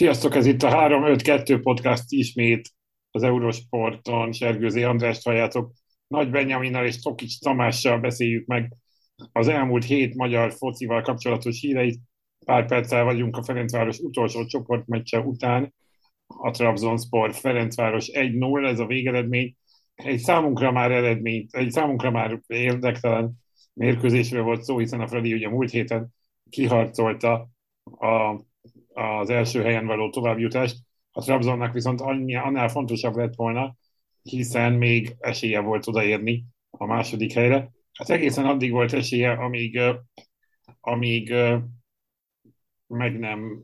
Sziasztok, ez itt a 352 podcast ismét az Eurosporton. Sergőzé András halljátok. Nagy Benyaminnal és Tokics Tamással beszéljük meg az elmúlt hét magyar focival kapcsolatos híreit. Pár perccel vagyunk a Ferencváros utolsó csoportmeccse után. A Trabzonspor Ferencváros 1-0, ez a végeredmény. Egy számunkra már eredmény, egy számunkra már érdektelen mérkőzésről volt szó, hiszen a Fradi ugye múlt héten kiharcolta a az első helyen való továbbjutást. A Trabzonnak viszont annyi, annál fontosabb lett volna, hiszen még esélye volt odaérni a második helyre. Hát egészen addig volt esélye, amíg, amíg meg nem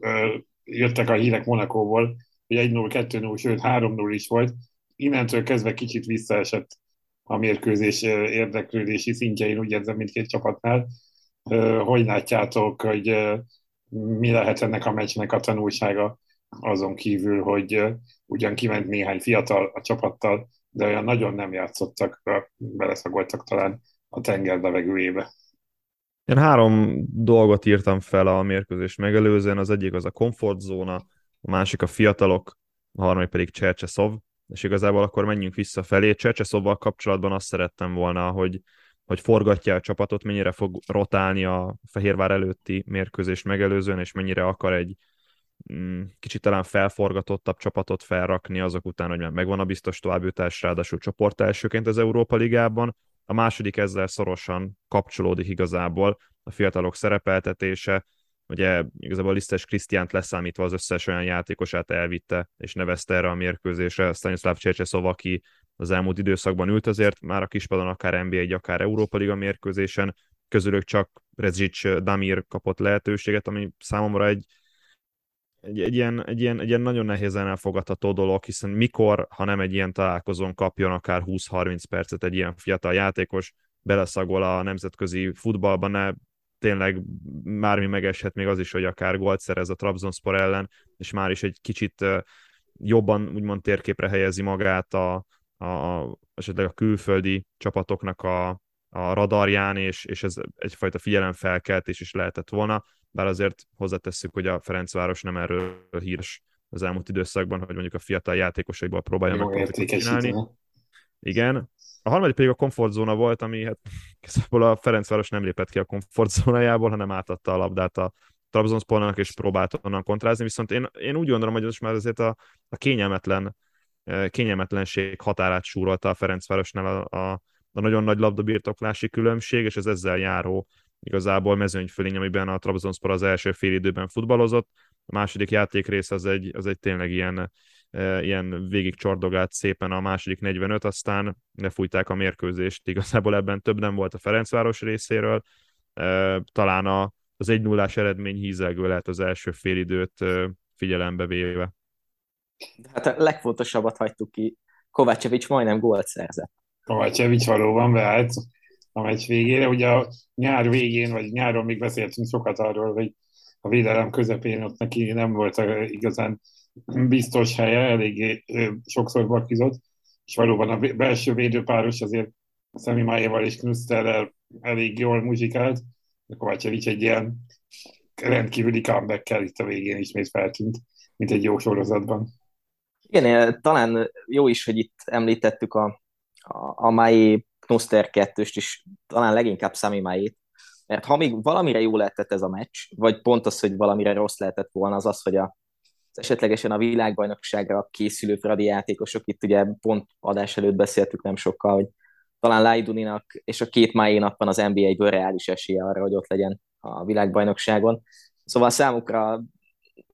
jöttek a hírek Monakóból, hogy 1-0, 2-0, sőt 3-0 is volt. Innentől kezdve kicsit visszaesett a mérkőzés érdeklődési szintje, én úgy érzem mindkét csapatnál. Hogy látjátok, hogy mi lehet ennek a meccsnek a tanulsága azon kívül, hogy ugyan kiment néhány fiatal a csapattal, de olyan nagyon nem játszottak, beleszagoltak talán a tenger levegőjébe. Én három dolgot írtam fel a mérkőzés megelőzően, az egyik az a komfortzóna, a másik a fiatalok, a harmadik pedig Csercseszov, és igazából akkor menjünk visszafelé. Csercseszovval kapcsolatban azt szerettem volna, hogy hogy forgatja a csapatot, mennyire fog rotálni a Fehérvár előtti mérkőzés megelőzően, és mennyire akar egy mm, kicsit talán felforgatottabb csapatot felrakni azok után, hogy megvan a biztos továbbjutás, ráadásul csoport elsőként az Európa Ligában. A második ezzel szorosan kapcsolódik igazából a fiatalok szerepeltetése, ugye igazából Lisztes Krisztiánt leszámítva az összes olyan játékosát elvitte és nevezte erre a mérkőzésre, Stanislav Csercseszov, aki az elmúlt időszakban ült azért, már a kispadon akár NBA, egy akár Európa Liga mérkőzésen, közülük csak Rezsic Damir kapott lehetőséget, ami számomra egy, egy, egy, ilyen, egy, ilyen, egy ilyen nagyon nehézen elfogadható dolog, hiszen mikor, ha nem egy ilyen találkozón kapjon akár 20-30 percet egy ilyen fiatal játékos, beleszagol a nemzetközi futballban, ne tényleg már mi megeshet még az is, hogy akár gólt szerez a Trabzonspor ellen, és már is egy kicsit jobban úgymond térképre helyezi magát a, a, a, esetleg a külföldi csapatoknak a, a radarján, és, és ez egyfajta figyelemfelkeltés is lehetett volna, bár azért hozzátesszük, hogy a Ferencváros nem erről híres az elmúlt időszakban, hogy mondjuk a fiatal játékosaiból próbálja meg csinálni. Igen. A harmadik pedig a komfortzóna volt, ami hát igazából a Ferencváros nem lépett ki a komfortzónájából, hanem átadta a labdát a Trabzonspornak, és próbált onnan kontrázni, viszont én, én úgy gondolom, hogy most már azért a, a kényelmetlen kényelmetlenség határát súrolta a Ferencvárosnál a, a, a nagyon nagy labdabirtoklási különbség, és ez ezzel járó igazából mezőnyfölény, amiben a Trabzonspor az első fél időben futballozott. A második játékrész az egy, az egy tényleg ilyen, ilyen végig csordogált szépen a második 45, aztán lefújták a mérkőzést. Igazából ebben több nem volt a Ferencváros részéről. Talán a, az egy nullás eredmény hízelgő lehet az első félidőt e, figyelembe véve. Hát a legfontosabbat hagytuk ki. Kovácsevics majdnem gólt szerzett. Kovácsevics valóban beállt a meccs végére. Ugye a nyár végén, vagy nyáron még beszéltünk sokat arról, hogy a védelem közepén ott neki nem volt igazán biztos helye, eléggé sokszor bakizott, és valóban a belső védőpáros azért Szemi Májéval és Knuszterrel elég jól muzsikált, Kovácsevics egy ilyen rendkívüli comeback itt a végén ismét feltűnt, mint egy jó sorozatban. Igen, talán jó is, hogy itt említettük a, a, a mai Knuster 2 is, talán leginkább Sami Májét, mert ha még valamire jó lehetett ez a meccs, vagy pont az, hogy valamire rossz lehetett volna, az az, hogy a, esetlegesen a világbajnokságra készülő Fradi játékosok, itt ugye pont adás előtt beszéltük nem sokkal, hogy talán Lajduninak és a két májénak van az NBA-ből reális esélye arra, hogy ott legyen a világbajnokságon. Szóval számukra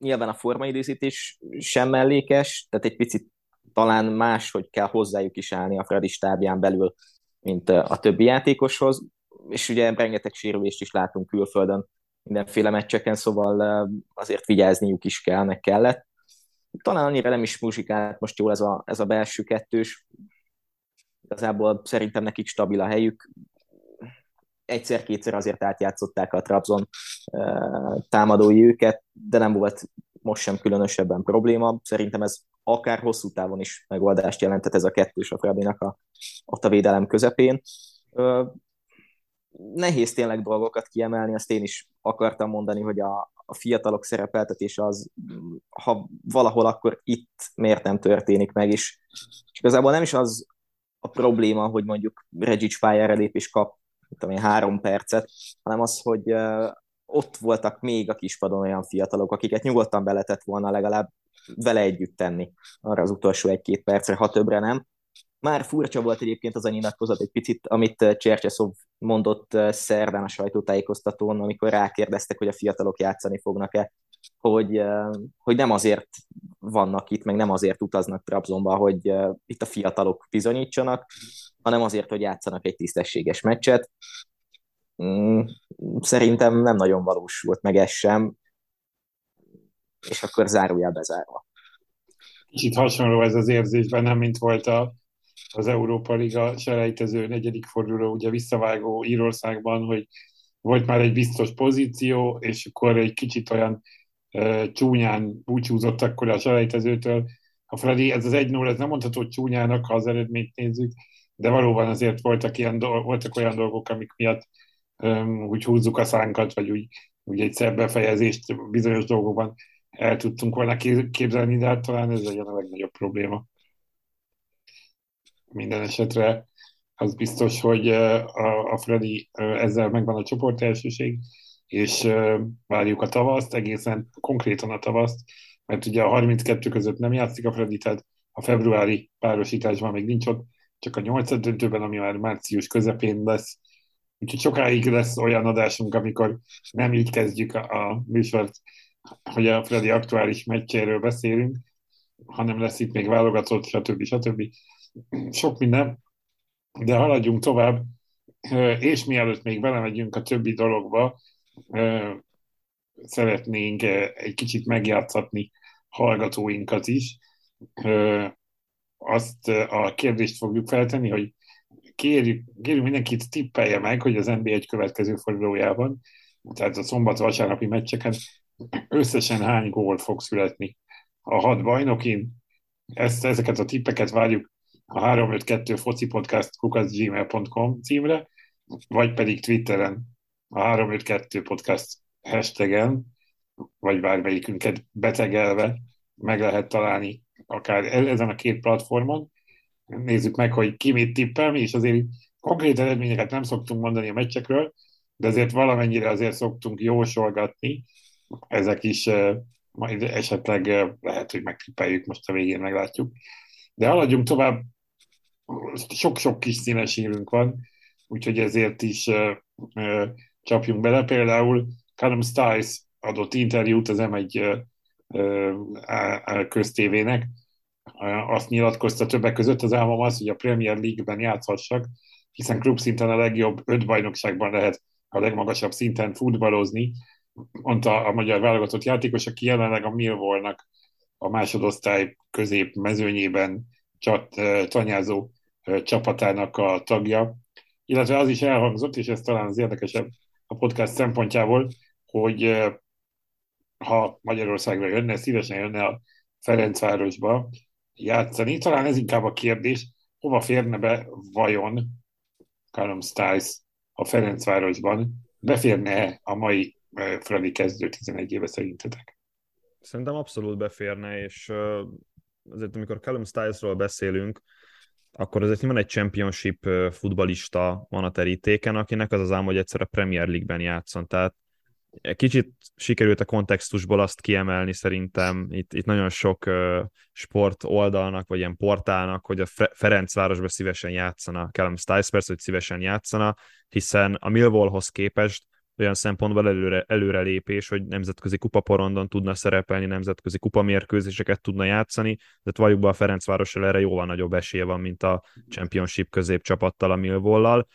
nyilván a formaidőzítés sem mellékes, tehát egy picit talán más, hogy kell hozzájuk is állni a Fradi stábján belül, mint a többi játékoshoz, és ugye rengeteg sérülést is látunk külföldön mindenféle meccseken, szóval azért vigyázniuk is kell, meg kellett. Talán annyira nem is muzsikált most jól ez a, ez a belső kettős, igazából szerintem nekik stabil a helyük, egyszer-kétszer azért átjátszották a Trabzon támadói őket, de nem volt most sem különösebben probléma. Szerintem ez akár hosszú távon is megoldást jelentett ez a kettős a Fradinak a, ott a védelem közepén. Nehéz tényleg dolgokat kiemelni, azt én is akartam mondani, hogy a, a fiatalok szerepeltetése az ha valahol, akkor itt miért nem történik meg is. És igazából nem is az a probléma, hogy mondjuk Regic pályára lép és kap tudom én, három percet, hanem az, hogy ott voltak még a kispadon olyan fiatalok, akiket nyugodtan be lehetett volna legalább vele együtt tenni arra az utolsó egy-két percre, ha többre nem. Már furcsa volt egyébként az a nyilatkozat egy picit, amit Csercseszov mondott szerdán a sajtótájékoztatón, amikor rákérdeztek, hogy a fiatalok játszani fognak-e, hogy, hogy nem azért vannak itt, meg nem azért utaznak Trabzonba, hogy itt a fiatalok bizonyítsanak, hanem azért, hogy játszanak egy tisztességes meccset. Mm, szerintem nem nagyon valósult meg ez sem, és akkor zárójel bezárva. Kicsit hasonló ez az érzés nem mint volt a, az Európa Liga selejtező negyedik forduló, ugye visszavágó Írországban, hogy volt már egy biztos pozíció, és akkor egy kicsit olyan csúnyán búcsúzott akkor a selejtezőtől. A Freddy, ez az 1-0, ez nem mondható csúnyának, ha az eredményt nézzük, de valóban azért voltak, ilyen, voltak olyan dolgok, amik miatt um, úgy húzzuk a szánkat, vagy úgy, úgy egy szebb befejezést bizonyos dolgokban el tudtunk volna képzelni, de hát talán ez legyen a legnagyobb probléma. Minden esetre az biztos, hogy a, a Freddy ezzel megvan a csoport elsőség, és várjuk a tavaszt, egészen konkrétan a tavaszt, mert ugye a 32 között nem játszik a Freddy, tehát a februári párosításban még nincs ott, csak a nyolcad döntőben, ami már március közepén lesz. Úgyhogy sokáig lesz olyan adásunk, amikor nem így kezdjük a, a műsort, hogy a Freddy aktuális meccséről beszélünk, hanem lesz itt még válogatott, stb. stb. Sok minden, de haladjunk tovább, és mielőtt még belemegyünk a többi dologba, szeretnénk egy kicsit megjátszatni hallgatóinkat is azt a kérdést fogjuk feltenni, hogy kérjük, kérjük mindenkit tippelje meg, hogy az NBA egy következő fordulójában, tehát a szombat-vasárnapi meccseken összesen hány gól fog születni a hat bajnokin. Ezt, ezeket a tippeket várjuk a 352 foci podcast kukaszgmail.com címre, vagy pedig Twitteren a 352 podcast hashtagen, vagy bármelyikünket betegelve meg lehet találni akár e- ezen a két platformon, nézzük meg, hogy ki mit tippel, mi is azért konkrét eredményeket nem szoktunk mondani a meccsekről, de azért valamennyire azért szoktunk jósolgatni, ezek is majd esetleg lehet, hogy megtippeljük, most a végén meglátjuk. De haladjunk tovább, sok-sok kis színes van, úgyhogy ezért is csapjunk bele. Például Callum Stiles adott interjút az M1 köztévének, azt nyilatkozta többek között az álmom az, hogy a Premier League-ben játszhassak, hiszen klub szinten a legjobb öt bajnokságban lehet a legmagasabb szinten futballozni, mondta a magyar válogatott játékos, aki jelenleg a Millwallnak a másodosztály közép mezőnyében csat, tanyázó csapatának a tagja. Illetve az is elhangzott, és ez talán az érdekesebb a podcast szempontjából, hogy ha Magyarországra jönne, szívesen jönne a Ferencvárosba játszani. Talán ez inkább a kérdés, hova férne be vajon Callum Stiles a Ferencvárosban? Beférne a mai Fradi kezdő 11 éve szerintetek? Szerintem abszolút beférne, és azért amikor Callum Stilesról beszélünk, akkor azért van egy championship futbalista van a terítéken, akinek az az ám, hogy egyszer a Premier League-ben játszon. Tehát Kicsit sikerült a kontextusból azt kiemelni szerintem, itt, itt nagyon sok uh, sport oldalnak, vagy ilyen portálnak, hogy a Ferencvárosban szívesen játszana, Callum Stiles persze, hogy szívesen játszana, hiszen a Millwallhoz képest olyan szempontból előre, előrelépés, hogy nemzetközi kupaporondon tudna szerepelni, nemzetközi kupamérkőzéseket tudna játszani, de valljuk be a Ferencvárossal erre jóval nagyobb esélye van, mint a Championship középcsapattal, a Millwall-lal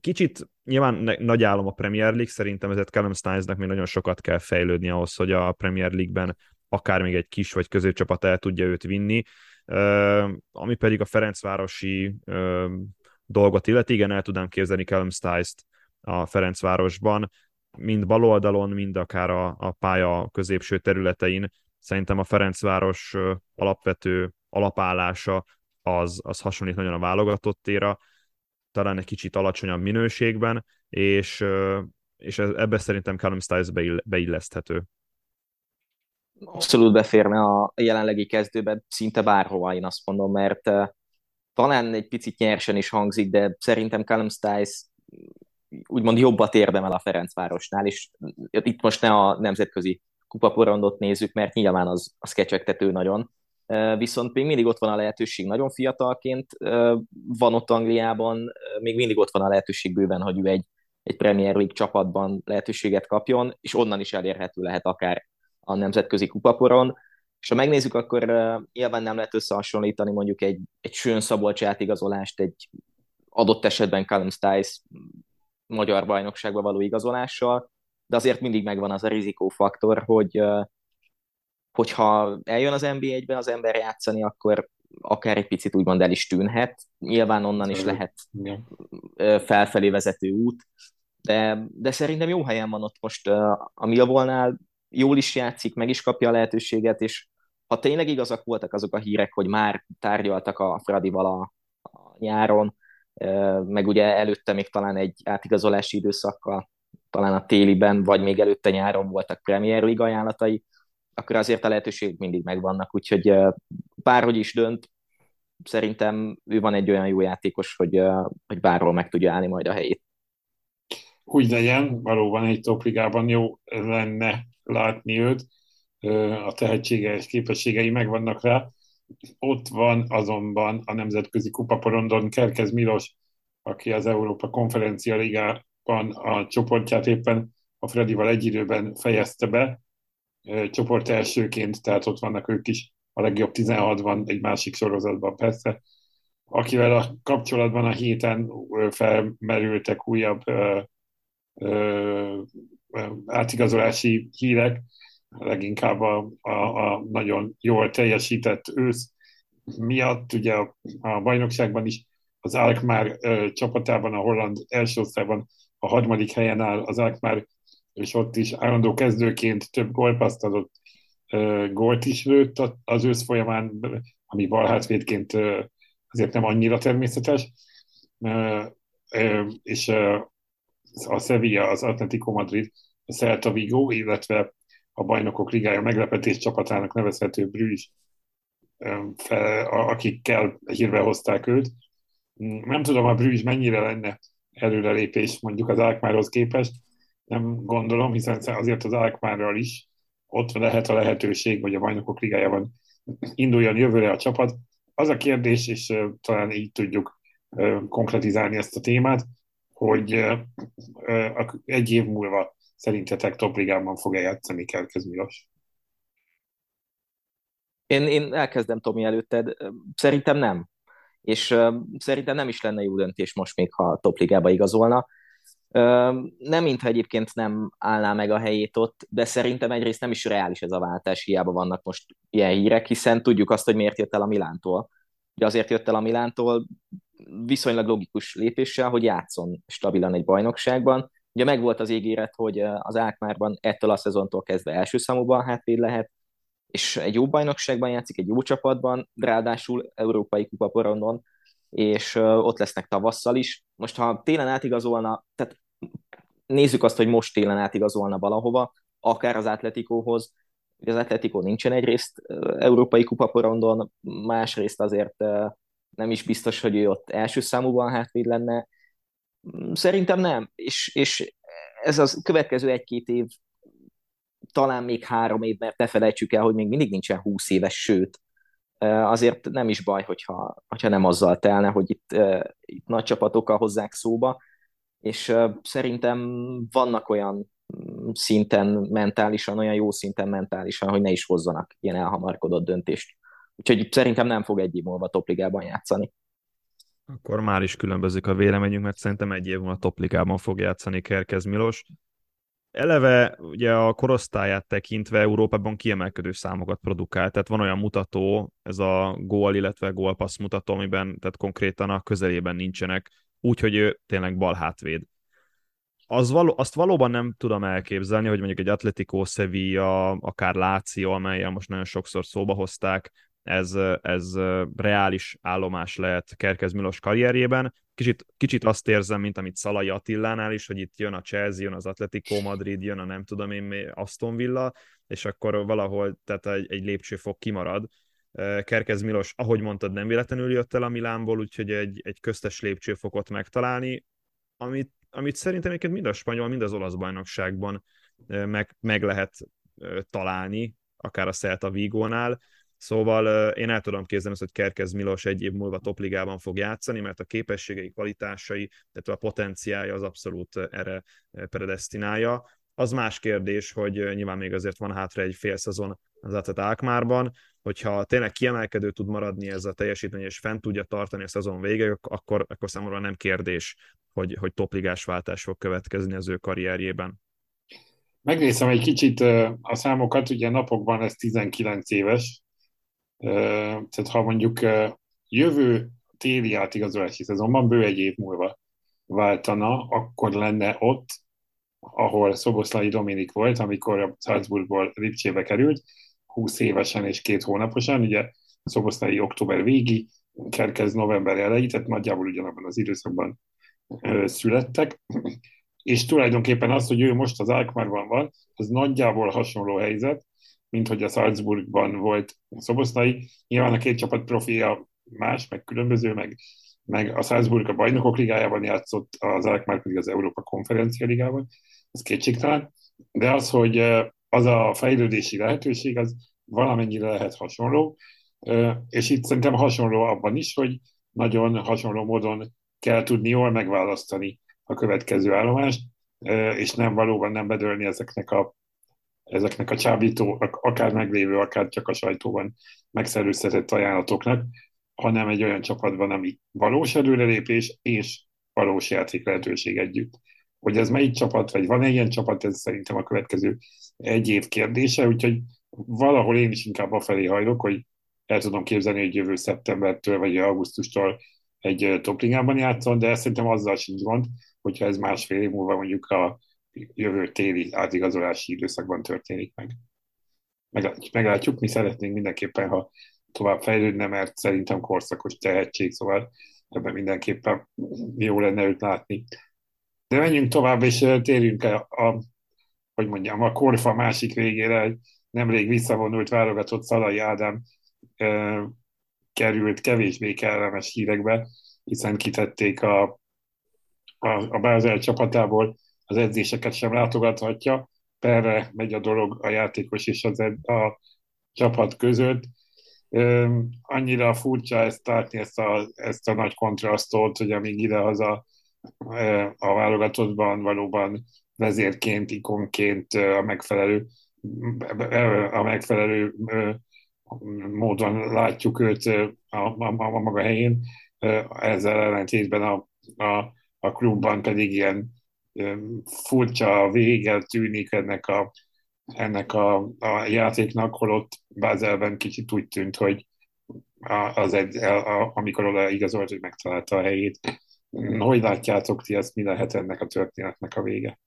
kicsit nyilván nagy állam a Premier League, szerintem ezért Callum Stinesnek még nagyon sokat kell fejlődni ahhoz, hogy a Premier League-ben akár még egy kis vagy középcsapat el tudja őt vinni. Uh, ami pedig a Ferencvárosi uh, dolgot illeti, igen, el tudnám képzelni Callum Stiles-t a Ferencvárosban, mind baloldalon, mind akár a, a pálya középső területein. Szerintem a Ferencváros alapvető alapállása az, az hasonlít nagyon a válogatottéra talán egy kicsit alacsonyabb minőségben, és, és ebbe szerintem Callum Stiles beilleszthető. Abszolút beférne a jelenlegi kezdőbe szinte bárhova, én azt mondom, mert talán egy picit nyersen is hangzik, de szerintem Callum Stice úgymond jobbat érdemel a Ferencvárosnál, és itt most ne a nemzetközi kupaporondot nézzük, mert nyilván az, az kecsegtető nagyon. Viszont még mindig ott van a lehetőség nagyon fiatalként, van ott Angliában, még mindig ott van a lehetőség bőven, hogy ő egy, egy Premier League csapatban lehetőséget kapjon, és onnan is elérhető lehet akár a nemzetközi kupaporon. És ha megnézzük, akkor nyilván nem lehet összehasonlítani mondjuk egy, egy Sőn Szabolcs átigazolást egy adott esetben Callum Stice magyar bajnokságba való igazolással, de azért mindig megvan az a rizikófaktor, hogy hogyha eljön az NBA-be az ember játszani, akkor akár egy picit úgymond el is tűnhet. Nyilván onnan is lehet felfelé vezető út, de, de szerintem jó helyen van ott most a Millwallnál, jól is játszik, meg is kapja a lehetőséget, és ha tényleg igazak voltak azok a hírek, hogy már tárgyaltak a Fradival a, a nyáron, meg ugye előtte még talán egy átigazolási időszakkal, talán a téliben, vagy még előtte nyáron voltak Premier League ajánlatai, akkor azért a lehetőségek mindig megvannak, úgyhogy bárhogy is dönt, szerintem ő van egy olyan jó játékos, hogy, hogy bárhol meg tudja állni majd a helyét. Úgy legyen, valóban egy topligában jó lenne látni őt, a tehetsége és képességei megvannak rá. Ott van azonban a nemzetközi kupaporondon Kerkez Milos, aki az Európa Konferencia Ligában a csoportját éppen a Fredival egy időben fejezte be, csoport elsőként, tehát ott vannak ők is a legjobb 16-ban, egy másik sorozatban persze, akivel a kapcsolatban a héten felmerültek újabb ö, ö, átigazolási hírek, leginkább a, a, a nagyon jól teljesített ősz miatt, ugye a, a bajnokságban is az Alkmaar ö, csapatában, a holland első osztályban a harmadik helyen áll az Alkmaar, és ott is állandó kezdőként több gólpaszt adott, ö, gólt is lőtt az ősz folyamán, ami balhátvédként ö, azért nem annyira természetes, ö, ö, és ö, a Sevilla, az Atletico Madrid, a Celta Vigo, illetve a bajnokok ligája meglepetés csapatának nevezhető Brügge, akikkel hírbe hozták őt. Nem tudom, a Brügge mennyire lenne előrelépés mondjuk az Alkmárhoz képest, nem gondolom, hiszen azért az Alkmárral is ott lehet a lehetőség, hogy a bajnokok ligájában induljon jövőre a csapat. Az a kérdés, és talán így tudjuk konkretizálni ezt a témát, hogy egy év múlva Szerintetek topligában fog-e játszani Kerkez Milos? Én, én elkezdem Tomi előtted. Szerintem nem. És uh, szerintem nem is lenne jó döntés most még, ha a topligába igazolna. Uh, nem mintha egyébként nem állná meg a helyét ott, de szerintem egyrészt nem is reális ez a váltás, hiába vannak most ilyen hírek, hiszen tudjuk azt, hogy miért jött el a Milántól. Ugye azért jött el a Milántól viszonylag logikus lépéssel, hogy játszon stabilan egy bajnokságban, Ugye megvolt az ígéret, hogy az Ákmárban ettől a szezontól kezdve első számúban hátvéd lehet, és egy jó bajnokságban játszik, egy jó csapatban, ráadásul európai kupaporondon, és ott lesznek tavasszal is. Most ha télen átigazolna, tehát nézzük azt, hogy most télen átigazolna valahova, akár az Atletikóhoz, ugye az Atletikó nincsen egyrészt európai kupaporondon, másrészt azért nem is biztos, hogy ő ott első számúban hátvéd lenne, Szerintem nem, és, és ez az következő egy-két év, talán még három év, mert ne felejtsük el, hogy még mindig nincsen húsz éves, sőt, azért nem is baj, hogyha, hogyha nem azzal telne, hogy itt, itt nagy csapatokkal hozzák szóba, és szerintem vannak olyan mm, szinten mentálisan, olyan jó szinten mentálisan, hogy ne is hozzanak ilyen elhamarkodott döntést. Úgyhogy szerintem nem fog egy év múlva topligában játszani. Akkor már is különbözik a véleményünk, mert szerintem egy év a topligában fog játszani Kerkez Milos. Eleve ugye a korosztályát tekintve Európában kiemelkedő számokat produkál, tehát van olyan mutató, ez a gól, illetve gólpassz mutató, amiben tehát konkrétan a közelében nincsenek, úgyhogy ő tényleg bal hátvéd. Az való, azt valóban nem tudom elképzelni, hogy mondjuk egy Atletico Sevilla, akár Lazio, amelyel most nagyon sokszor szóba hozták, ez, ez reális állomás lehet Kerkez Milos karrierjében. Kicsit, kicsit azt érzem, mint amit Szalai Attillánál is, hogy itt jön a Chelsea, jön az Atletico Madrid, jön a nem tudom én, Aston Villa, és akkor valahol tehát egy, egy lépcsőfok kimarad. Kerkez Milos, ahogy mondtad, nem véletlenül jött el a Milánból, úgyhogy egy, egy köztes lépcsőfokot megtalálni, amit, amit szerintem egyébként mind a spanyol, mind az olasz bajnokságban meg, meg lehet találni, akár a Celta Vigónál. Szóval én el tudom képzelni hogy Kerkez Milos egy év múlva topligában fog játszani, mert a képességei, kvalitásai, tehát a potenciája az abszolút erre predestinálja. Az más kérdés, hogy nyilván még azért van hátra egy fél szezon az Atet Alkmárban, hogyha tényleg kiemelkedő tud maradni ez a teljesítmény, és fent tudja tartani a szezon végig, akkor, akkor számomra nem kérdés, hogy, hogy topligás váltás fog következni az ő karrierjében. Megnézem egy kicsit a számokat, ugye napokban ez 19 éves, tehát ha mondjuk jövő téli átigazolási szezonban, bő egy év múlva váltana, akkor lenne ott, ahol Szoboszlai Dominik volt, amikor a Salzburgból Lipcsébe került, 20 évesen és két hónaposan, ugye Szoboszlai október végi, Kerkez november elejé, tehát nagyjából ugyanabban az időszakban születtek, és tulajdonképpen az, hogy ő most az Alkmaarban van, az nagyjából hasonló helyzet, mint hogy a Salzburgban volt Szoboszlai. Nyilván a két csapat profilja más, meg különböző, meg, meg a Salzburg a bajnokok ligájában játszott, az Alkmaar pedig az Európa konferencia ligában, ez kétségtelen, de az, hogy az a fejlődési lehetőség, az valamennyire lehet hasonló, és itt szerintem hasonló abban is, hogy nagyon hasonló módon kell tudni jól megválasztani a következő állomást, és nem valóban nem bedőlni ezeknek a, ezeknek a csábító, akár meglévő, akár csak a sajtóban megszerűztetett ajánlatoknak, hanem egy olyan csapatban, ami valós előrelépés és valós játék lehetőség együtt. Hogy ez melyik csapat, vagy van-e ilyen csapat, ez szerintem a következő egy év kérdése, úgyhogy valahol én is inkább afelé hajlok, hogy el tudom képzelni, hogy jövő szeptembertől vagy augusztustól egy topligában játszon, de szerintem azzal sincs gond, hogyha ez másfél év múlva mondjuk a jövő téli átigazolási időszakban történik meg. Meglátjuk, mi szeretnénk mindenképpen, ha tovább fejlődne, mert szerintem korszakos tehetség, szóval ebben mindenképpen jó lenne őt látni. De menjünk tovább, és térjünk a, a hogy mondjam, a korfa másik végére, nemrég visszavonult válogatott Szalai Ádám e, került kevésbé kellemes hírekbe, hiszen kitették a, a, a Bázel csapatából, az edzéseket sem látogathatja, perre megy a dolog a játékos és az ed, a csapat között. E, annyira furcsa ezt látni, ezt a, ezt a nagy kontrasztot, hogy amíg idehaza a válogatottban valóban vezérként, ikonként a megfelelő, a megfelelő módon látjuk őt a, a, a maga helyén, ezzel ellentétben a, a, a klubban pedig ilyen furcsa vége tűnik ennek a, ennek a, a játéknak, holott Bázelben kicsit úgy tűnt, hogy az egy, a, a, amikor oda igazolt, hogy megtalálta a helyét. Hogy látjátok ti ezt, mi lehet ennek a történetnek a vége?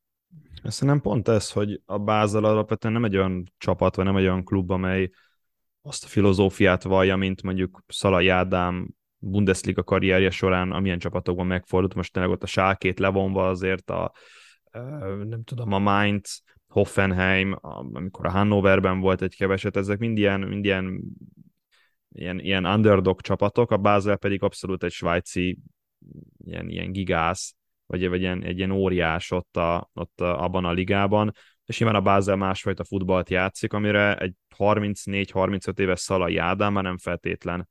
Szerintem pont ez, hogy a Bázel alapvetően nem egy olyan csapat, vagy nem egy olyan klub, amely azt a filozófiát vallja, mint mondjuk Szalai Ádám Bundesliga karrierje során, amilyen csapatokban megfordult, most tényleg ott a sálkét levonva azért a, nem tudom, a Mainz, Hoffenheim, amikor a Hannoverben volt egy keveset, ezek mind ilyen, mind ilyen, ilyen, ilyen underdog csapatok, a Basel pedig abszolút egy svájci ilyen, ilyen gigász, vagy, vagy ilyen, egy ilyen óriás ott, a, ott a, abban a ligában, és nyilván a Basel másfajta futballt játszik, amire egy 34-35 éves Szalai Ádám már nem feltétlen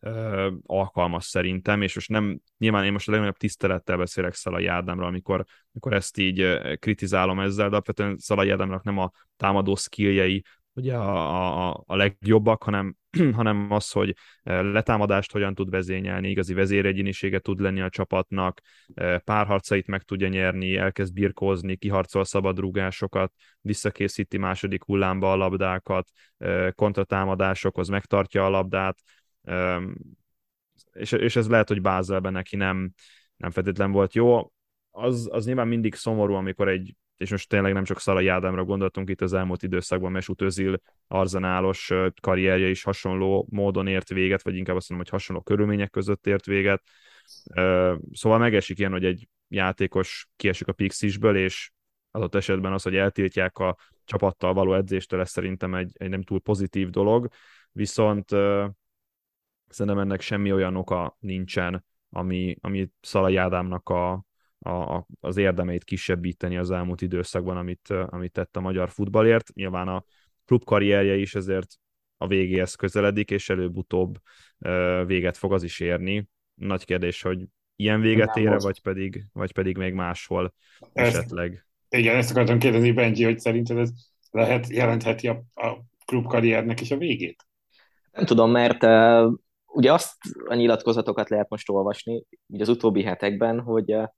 ö, alkalmas szerintem, és most nem, nyilván én most a legnagyobb tisztelettel beszélek Szalai Ádámra, amikor, amikor ezt így kritizálom ezzel, de alapvetően Szalai Ádámnak nem a támadó skilljei ugye a, a, a legjobbak, hanem, hanem az, hogy letámadást hogyan tud vezényelni, igazi vezéregyénisége tud lenni a csapatnak, párharcait meg tudja nyerni, elkezd birkózni, kiharcol szabadrúgásokat, visszakészíti második hullámba a labdákat, kontratámadásokhoz megtartja a labdát, és, és ez lehet, hogy Bázelben neki nem, nem feltétlen volt jó. Az, az nyilván mindig szomorú, amikor egy és most tényleg nem csak Szalai Ádámra gondoltunk itt az elmúlt időszakban, Mesut Özil arzenálos karrierje is hasonló módon ért véget, vagy inkább azt mondom, hogy hasonló körülmények között ért véget. Szóval megesik ilyen, hogy egy játékos kiesik a Pixisből, és adott esetben az, hogy eltiltják a csapattal való edzéstől, ez szerintem egy, egy nem túl pozitív dolog, viszont szerintem ennek semmi olyan oka nincsen, ami, ami Szalai Ádámnak a, a, az érdemeit kisebbíteni az elmúlt időszakban, amit, amit tett a magyar futballért. Nyilván a klubkarrierje is ezért a végéhez közeledik, és előbb-utóbb véget fog az is érni. Nagy kérdés, hogy ilyen véget ére, vagy pedig, vagy pedig még máshol ezt, esetleg. Igen, ezt akartam kérdezni, Benji, hogy szerinted ez lehet, jelentheti a, a klubkarriernek is a végét? Nem tudom, mert ugye azt a nyilatkozatokat lehet most olvasni, ugye az utóbbi hetekben, hogy uh,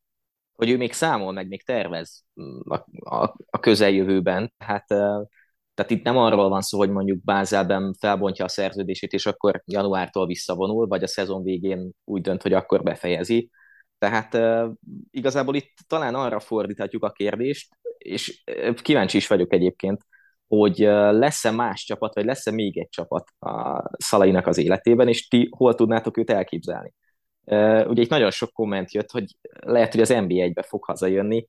hogy ő még számol, meg még tervez mm, a, a, a közeljövőben. Hát tehát itt nem arról van szó, hogy mondjuk Bázelben felbontja a szerződését, és akkor januártól visszavonul, vagy a szezon végén úgy dönt, hogy akkor befejezi. Tehát igazából itt talán arra fordíthatjuk a kérdést, és kíváncsi is vagyok egyébként, hogy lesz-e más csapat, vagy lesz-e még egy csapat a Szalainak az életében, és ti hol tudnátok őt elképzelni? ugye itt nagyon sok komment jött, hogy lehet, hogy az NBA-be fog hazajönni.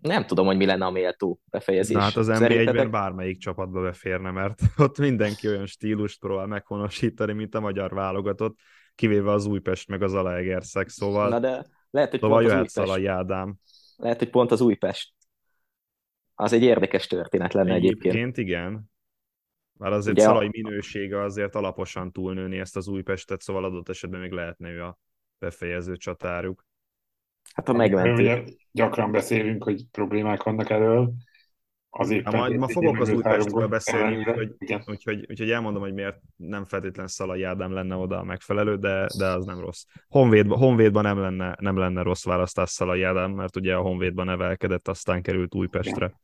Nem tudom, hogy mi lenne a méltó befejezés. Na hát az NBA-ben bármelyik csapatba beférne, mert ott mindenki olyan stílust próbál meghonosítani, mint a magyar válogatott, kivéve az Újpest meg az Alaegerszeg, szóval Na de lehet, hogy szóval pont az Újpest. Szalai Ádám. Lehet, hogy pont az Újpest. Az egy érdekes történet lenne egyébként. Egyébként igen, már azért Ugye, Szalai minősége azért alaposan túlnőni ezt az Újpestet, szóval adott esetben még lehetne ő a befejező csatáruk. Hát a megmentő. gyakran beszélünk, hogy problémák vannak erről. Az éppen majd ma fogok az Újpestről beszélni, úgyhogy, úgyhogy, úgyhogy elmondom, hogy miért nem feltétlen Szalai Ádám lenne oda a megfelelő, de, de az nem rossz. Honvédban, Honvédban nem, lenne, nem lenne rossz választás Szalai Ádám, mert ugye a Honvédban nevelkedett, aztán került Újpestre.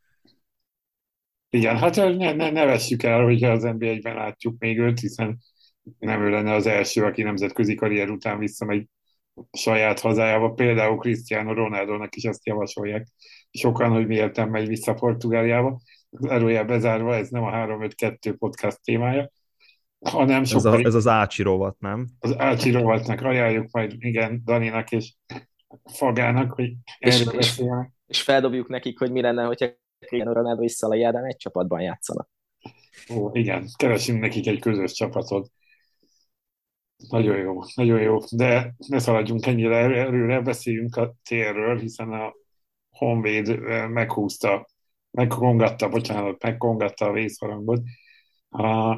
Igen. Hát ne, ne, ne vessük el, hogy az NBA-ben látjuk még őt, hiszen nem ő lenne az első, aki nemzetközi karrier után visszamegy saját hazájába. Például Cristiano Ronaldo-nak is azt javasolják sokan, hogy miért nem megy vissza Portugáliába. Erőjel bezárva, ez nem a 3-5-2 podcast témája, hanem sokkal... Ez, a, ez az Ácsi rovat, nem? Az Ácsi rovatnak ajánljuk majd, igen, Daninak és Fagának, hogy és, és, és feldobjuk nekik, hogy mi lenne, hogyha Cristiano Ronaldo és Szalai Ádám egy csapatban játszanak. Ó, igen, keresünk nekik egy közös csapatot. Nagyon jó, nagyon jó, de ne szaladjunk ennyire előre, beszéljünk a térről, hiszen a Honvéd meghúzta, megkongatta, bocsánat, megkongatta a vészharangot, a,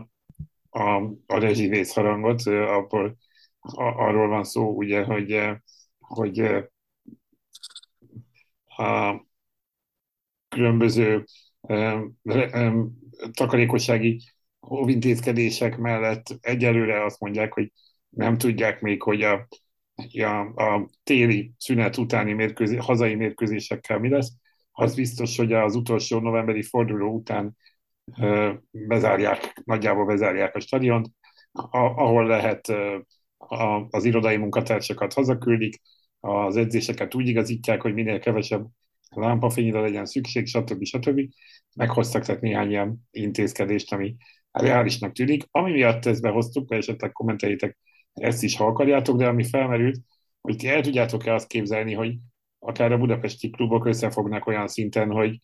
a, a rezsi vészharangot, abból a, arról van szó, ugye, hogy, hogy a, különböző takarékossági óvintézkedések mellett egyelőre azt mondják, hogy nem tudják még, hogy a, a, a téli szünet utáni mérkőzé, hazai mérkőzésekkel mi lesz. Az biztos, hogy az utolsó novemberi forduló után bezárják, nagyjából bezárják a stadiont, ahol lehet az irodai munkatársakat hazaküldik, az edzéseket úgy igazítják, hogy minél kevesebb lámpafényre legyen szükség, stb. stb. Meghoztak tehát néhány ilyen intézkedést, ami reálisnak tűnik. Ami miatt ezt behoztuk, esetleg kommenteljétek ezt is, ha akarjátok, de ami felmerült, hogy ti el tudjátok-e azt képzelni, hogy akár a budapesti klubok összefognak olyan szinten, hogy,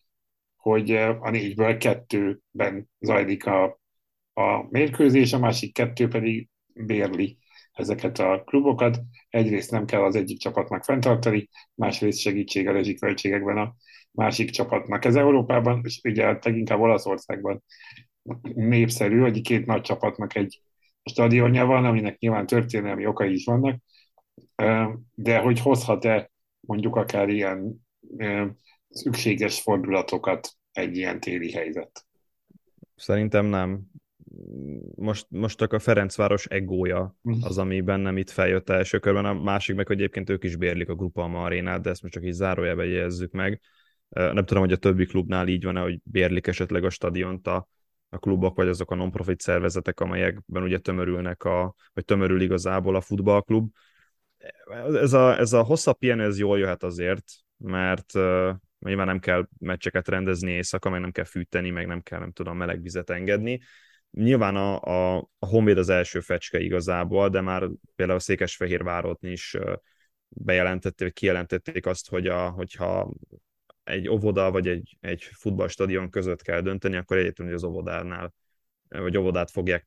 hogy a négyből kettőben zajlik a, a mérkőzés, a másik kettő pedig bérli ezeket a klubokat. Egyrészt nem kell az egyik csapatnak fenntartani, másrészt segítség a rezsiköltségekben a másik csapatnak. Ez Európában, és ugye leginkább Olaszországban népszerű, hogy két nagy csapatnak egy stadionja van, aminek nyilván történelmi okai is vannak, de hogy hozhat-e mondjuk akár ilyen szükséges fordulatokat egy ilyen téli helyzet? Szerintem nem most, most csak a Ferencváros egója mhm. az, ami bennem itt feljött első körben, a másik meg, hogy egyébként ők is bérlik a Grupama arénát, de ezt most csak így zárójelbe jegyezzük meg. Nem tudom, hogy a többi klubnál így van-e, hogy bérlik esetleg a stadiont a, a klubok, vagy azok a non-profit szervezetek, amelyekben ugye tömörülnek, a, vagy tömörül igazából a futballklub. Ez a, ez a hosszabb ilyen, ez jól jöhet azért, mert nyilván nem kell meccseket rendezni éjszaka, meg nem kell fűteni, meg nem kell, nem tudom, meleg vizet engedni. Nyilván a, a, a Honvéd az első fecske igazából, de már például a Székesfehérvárot is bejelentették, kijelentették azt, hogy a, hogyha egy óvoda vagy egy, egy futballstadion között kell dönteni, akkor egyébként az óvodánál vagy óvodát fogják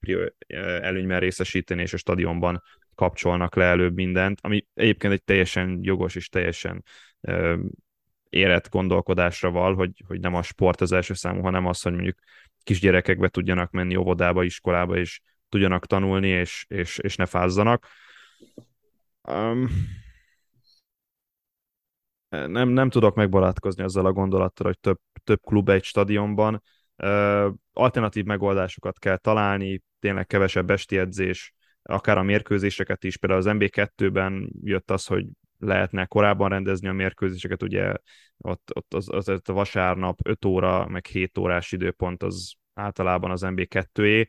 előnyben részesíteni, és a stadionban kapcsolnak le előbb mindent, ami egyébként egy teljesen jogos és teljesen érett gondolkodásra val, hogy, hogy nem a sport az első számú, hanem az, hogy mondjuk kisgyerekekbe tudjanak menni óvodába, iskolába, és tudjanak tanulni, és, és, és ne fázzanak. Um, nem, nem tudok megbarátkozni azzal a gondolattal, hogy több, több klub egy stadionban. Uh, alternatív megoldásokat kell találni, tényleg kevesebb esti edzés, akár a mérkőzéseket is. Például az MB2-ben jött az, hogy lehetne korábban rendezni a mérkőzéseket, ugye ott, ott az, az, az a vasárnap 5 óra, meg 7 órás időpont az általában az MB2-é,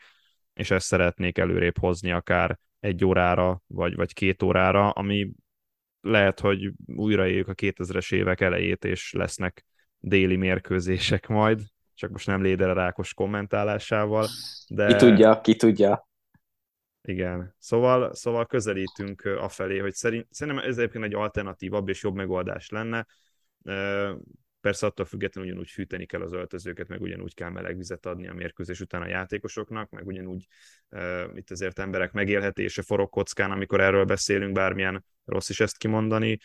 és ezt szeretnék előrébb hozni akár egy órára, vagy, vagy két órára, ami lehet, hogy újraéljük a 2000-es évek elejét, és lesznek déli mérkőzések majd, csak most nem Léder Rákos kommentálásával. De... Ki tudja, ki tudja. Igen, szóval, szóval közelítünk afelé, hogy szerint, szerintem ez egyébként egy alternatívabb és jobb megoldás lenne. Persze attól függetlenül ugyanúgy fűteni kell az öltözőket, meg ugyanúgy kell meleg vizet adni a mérkőzés után a játékosoknak, meg ugyanúgy uh, itt azért emberek megélhetése forog kockán, amikor erről beszélünk, bármilyen rossz is ezt kimondani.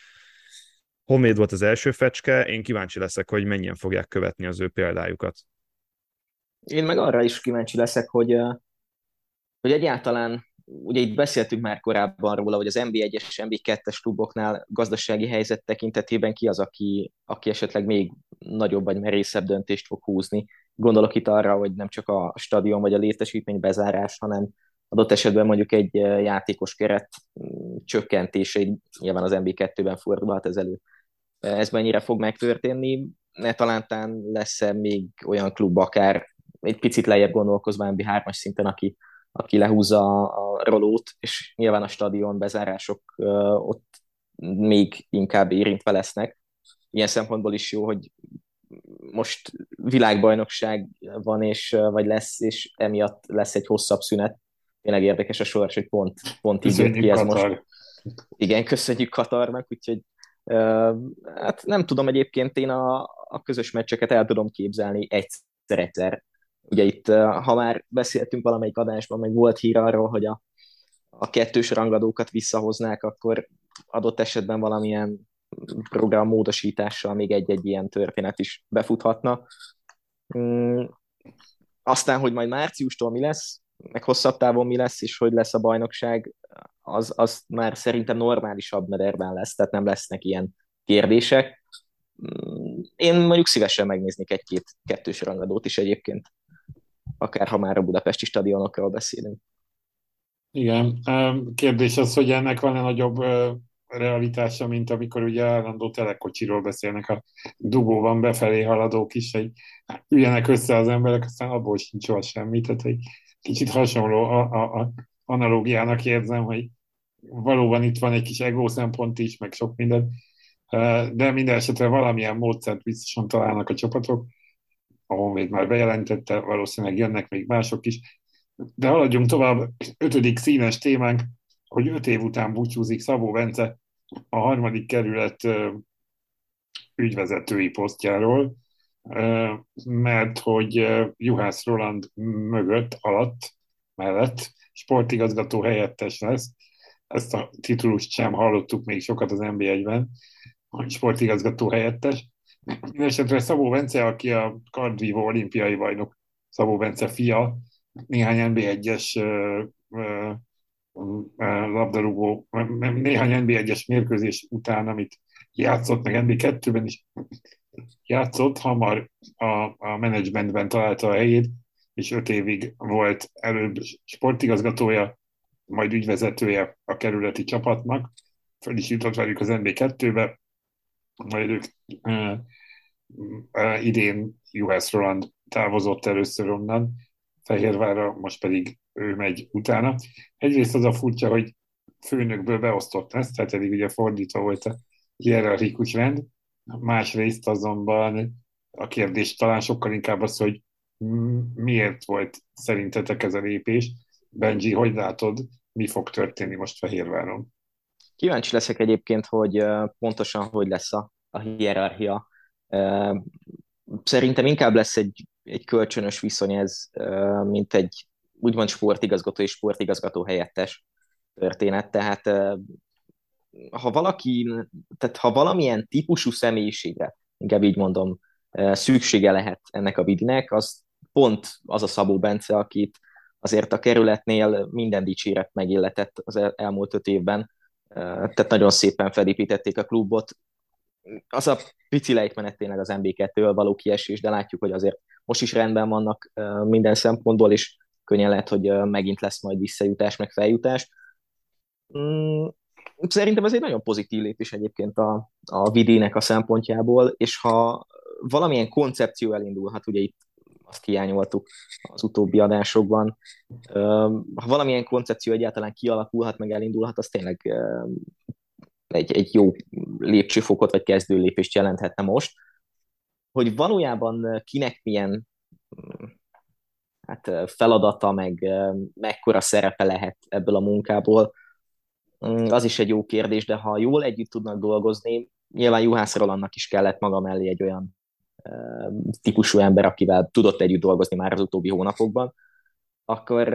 Honvéd volt az első fecske, én kíváncsi leszek, hogy mennyien fogják követni az ő példájukat. Én meg arra is kíváncsi leszek, hogy, hogy egyáltalán ugye itt beszéltünk már korábban róla, hogy az NB1-es, NB2-es kluboknál gazdasági helyzet tekintetében ki az, aki, aki esetleg még nagyobb vagy merészebb döntést fog húzni. Gondolok itt arra, hogy nem csak a stadion vagy a létesítmény bezárás, hanem adott esetben mondjuk egy játékos keret mm, csökkentése, nyilván az NB2-ben fordulhat ez elő. Ez mennyire fog megtörténni? Ne talántán lesz-e még olyan klub akár egy picit lejjebb gondolkozva NB3-as szinten, aki aki lehúzza a rolót, és nyilván a stadion bezárások ott még inkább érintve lesznek. Ilyen szempontból is jó, hogy most világbajnokság van, és vagy lesz, és emiatt lesz egy hosszabb szünet. Tényleg érdekes a sors, hogy pont, pont így jött ki ez most. Igen, köszönjük Katarnak, úgyhogy hát nem tudom egyébként, én a, a közös meccseket el tudom képzelni egyszer-egyszer Ugye itt, ha már beszéltünk valamelyik adásban, meg volt hír arról, hogy a, a kettős rangadókat visszahoznák, akkor adott esetben valamilyen program módosítással még egy-egy ilyen történet is befuthatna. Mm, aztán, hogy majd márciustól mi lesz, meg hosszabb távon mi lesz, és hogy lesz a bajnokság, az, az már szerintem normálisabb mederben lesz, tehát nem lesznek ilyen kérdések. Mm, én mondjuk szívesen megnéznék egy-két kettős rangadót is egyébként akár ha már a budapesti stadionokról beszélünk. Igen. Kérdés az, hogy ennek van-e nagyobb realitása, mint amikor ugye állandó telekocsiról beszélnek a dugóban befelé haladók is, hogy üljenek össze az emberek, aztán abból sincs soha semmi. Tehát egy kicsit hasonló a, a, a analógiának érzem, hogy valóban itt van egy kis ego szempont is, meg sok minden, de minden esetre valamilyen módszert biztosan találnak a csapatok, a Honvéd már bejelentette, valószínűleg jönnek még mások is. De haladjunk tovább. Ötödik színes témánk, hogy öt év után búcsúzik Szabó Bence a harmadik kerület ügyvezetői posztjáról, mert hogy Juhász Roland mögött, alatt, mellett sportigazgató helyettes lesz. Ezt a titulust sem hallottuk még sokat az NB1-ben, hogy sportigazgató helyettes. Mindenesetre Szabó Bence, aki a kardvívó olimpiai bajnok, Szabó Bence fia, néhány NB1-es labdarúgó, néhány NB1-es mérkőzés után, amit játszott, meg NB2-ben is játszott, hamar a, a menedzsmentben találta a helyét, és öt évig volt előbb sportigazgatója, majd ügyvezetője a kerületi csapatnak, föl is jutott velük az NB2-be, majd ők idén Juhász Roland távozott először onnan, Fehérvárra, most pedig ő megy utána. Egyrészt az a furcsa, hogy főnökből beosztott ezt, tehát eddig ugye fordítva volt a hierarchikus rend, Másrészt azonban a kérdés talán sokkal inkább az, hogy miért volt szerintetek ez a lépés. Benji, hogy látod, mi fog történni most Fehérváron? Kíváncsi leszek egyébként, hogy pontosan hogy lesz a, a hierarchia. Szerintem inkább lesz egy, egy kölcsönös viszony ez, mint egy úgymond sportigazgató és sportigazgató helyettes történet. Tehát ha valaki, tehát ha valamilyen típusú személyiségre, inkább így mondom, szüksége lehet ennek a vidinek, az pont az a Szabó Bence, akit azért a kerületnél minden dicséret megilletett az elmúlt öt évben, tehát nagyon szépen felépítették a klubot. Az a pici lejtmenet tényleg az MB2-ől való kiesés, de látjuk, hogy azért most is rendben vannak minden szempontból, és könnyen lehet, hogy megint lesz majd visszajutás, meg feljutás. Mm, szerintem ez egy nagyon pozitív lépés egyébként a, a vidének a szempontjából, és ha valamilyen koncepció elindulhat, ugye itt azt hiányoltuk az utóbbi adásokban. Ha valamilyen koncepció egyáltalán kialakulhat, meg elindulhat, az tényleg egy, egy jó lépcsőfokot, vagy kezdő lépést jelenthetne most. Hogy valójában kinek milyen hát, feladata, meg mekkora szerepe lehet ebből a munkából, az is egy jó kérdés, de ha jól együtt tudnak dolgozni, nyilván Juhász Rolandnak is kellett maga mellé egy olyan típusú ember, akivel tudott együtt dolgozni már az utóbbi hónapokban, akkor,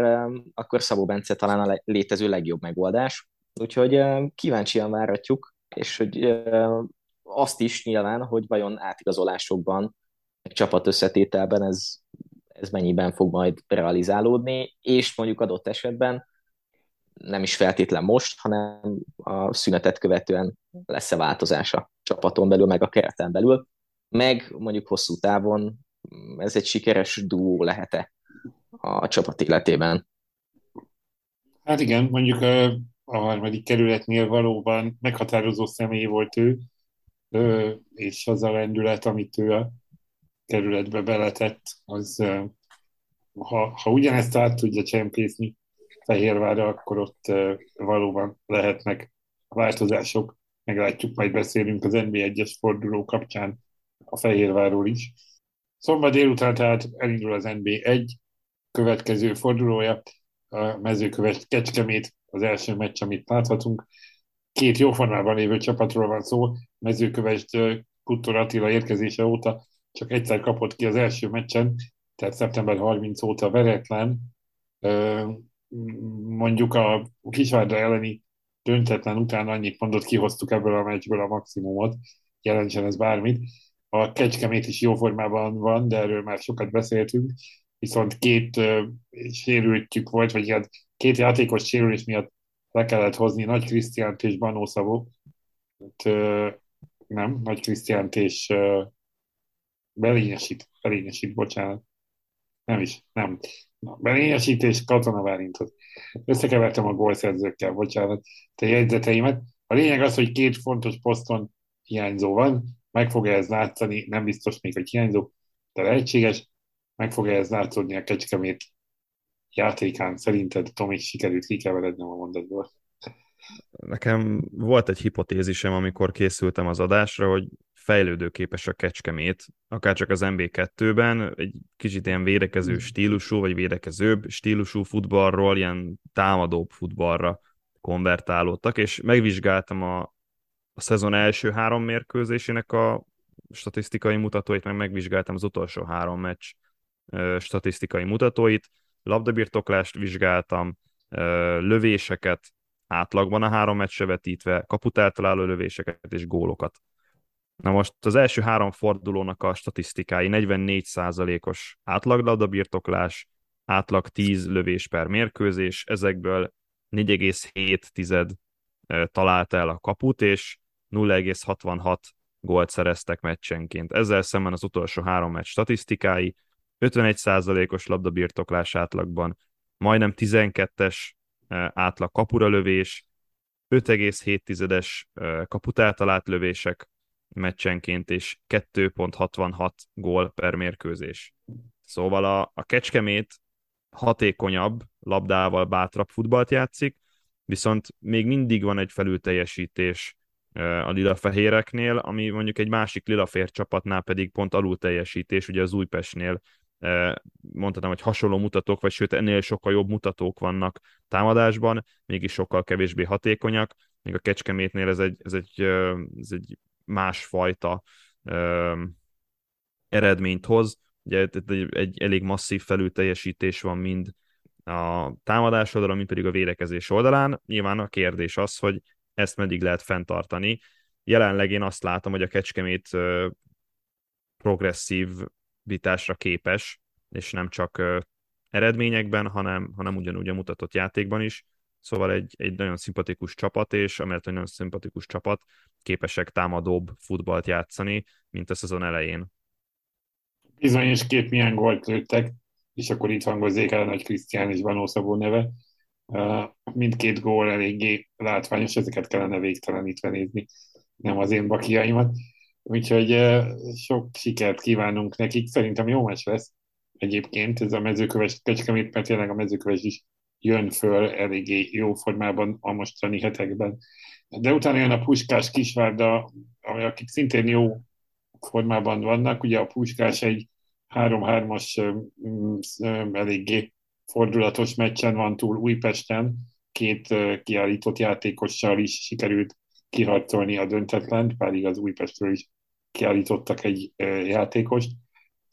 akkor Szabó Bence talán a létező legjobb megoldás. Úgyhogy kíváncsian váratjuk, és hogy azt is nyilván, hogy vajon átigazolásokban, egy csapat összetételben ez, ez mennyiben fog majd realizálódni, és mondjuk adott esetben nem is feltétlen most, hanem a szünetet követően lesz-e változás a csapaton belül, meg a kereten belül meg mondjuk hosszú távon ez egy sikeres duó lehet-e a csapat életében. Hát igen, mondjuk a, a harmadik kerületnél valóban meghatározó személy volt ő, és az a lendület, amit ő a kerületbe beletett, az ha, ha ugyanezt át tudja csempészni Fehérvárra, akkor ott valóban lehetnek változások. Meglátjuk, majd beszélünk az NB1-es forduló kapcsán a Fehérvárról is. Szombat délután tehát elindul az NB1 következő fordulója, a mezőköves Kecskemét, az első meccs, amit láthatunk. Két jó formában lévő csapatról van szó, mezőköves Kuttor Attila érkezése óta csak egyszer kapott ki az első meccsen, tehát szeptember 30 óta veretlen. Mondjuk a Kisvárda elleni döntetlen után annyit mondott, kihoztuk ebből a meccsből a maximumot, jelentsen ez bármit. A Kecskemét is jó formában van, de erről már sokat beszéltünk, viszont két uh, sérültjük volt, vagy hát két játékos sérülés miatt le kellett hozni Nagy Krisztiánt és Banó Szabó. Hát, uh, nem, Nagy Krisztiánt és uh, Belényesít, Belényesít, bocsánat. Nem is, nem. Na, Belényesít és Katona Várintot. Összekevertem a gólszerzőkkel, bocsánat, te jegyzeteimet. A lényeg az, hogy két fontos poszton hiányzó van, meg fog ez látszani, nem biztos még, hogy hiányzó, de lehetséges, meg fog ez látszódni a Kecskemét játékán. Szerinted, Tomi, sikerült kikeverednem a mondatból? Nekem volt egy hipotézisem, amikor készültem az adásra, hogy fejlődőképes a Kecskemét, akár csak az MB2-ben, egy kicsit ilyen védekező stílusú, vagy védekezőbb stílusú futballról, ilyen támadóbb futballra konvertálódtak, és megvizsgáltam a, a szezon első három mérkőzésének a statisztikai mutatóit, meg megvizsgáltam az utolsó három meccs statisztikai mutatóit, labdabirtoklást vizsgáltam, lövéseket, átlagban a három meccsre vetítve, kaput eltaláló lövéseket és gólokat. Na most az első három fordulónak a statisztikái 44%-os átlag labdabirtoklás, átlag 10 lövés per mérkőzés, ezekből 4,7 talált el a kaput, és 0,66 gólt szereztek meccsenként. Ezzel szemben az utolsó három meccs statisztikái 51%-os labdabirtoklás átlagban, majdnem 12-es átlag kapura lövés, 5,7-es kaput eltalált lövések meccsenként, és 2,66 gól per mérkőzés. Szóval a, a Kecskemét hatékonyabb, labdával bátrabb futballt játszik, viszont még mindig van egy felülteljesítés a lila-fehéreknél, ami mondjuk egy másik lila-fér csapatnál pedig pont alul teljesítés, ugye az Újpestnél mondhatom, hogy hasonló mutatók, vagy sőt ennél sokkal jobb mutatók vannak támadásban, mégis sokkal kevésbé hatékonyak, még a Kecskemétnél ez egy, ez egy, ez egy másfajta eredményt hoz, ugye egy, egy elég masszív felülteljesítés van mind a támadás oldalon, mint pedig a védekezés oldalán. Nyilván a kérdés az, hogy ezt meddig lehet fenntartani. Jelenleg én azt látom, hogy a Kecskemét progresszív vitásra képes, és nem csak eredményekben, hanem, hanem ugyanúgy a mutatott játékban is. Szóval egy, egy nagyon szimpatikus csapat, és amellett, hogy nagyon szimpatikus csapat, képesek támadóbb futballt játszani, mint a szezon elején. Bizony, két milyen gólt lőttek, és akkor itt hangozzék el a Nagy Krisztián és Vanó neve. Mindkét gól eléggé látványos, ezeket kellene végtelenítve nézni, nem az én bakiaimat. Úgyhogy sok sikert kívánunk nekik. Szerintem jó meccs lesz egyébként ez a mezőköves kecskemét, mert tényleg a mezőköves is jön föl eléggé jó formában a mostani hetekben. De utána jön a Puskás Kisvárda, akik szintén jó formában vannak. Ugye a Puskás egy 3-3-as eléggé fordulatos meccsen van túl Újpesten, két kiállított játékossal is sikerült kiharcolni a döntetlen, pedig az Újpestről is kiállítottak egy játékost.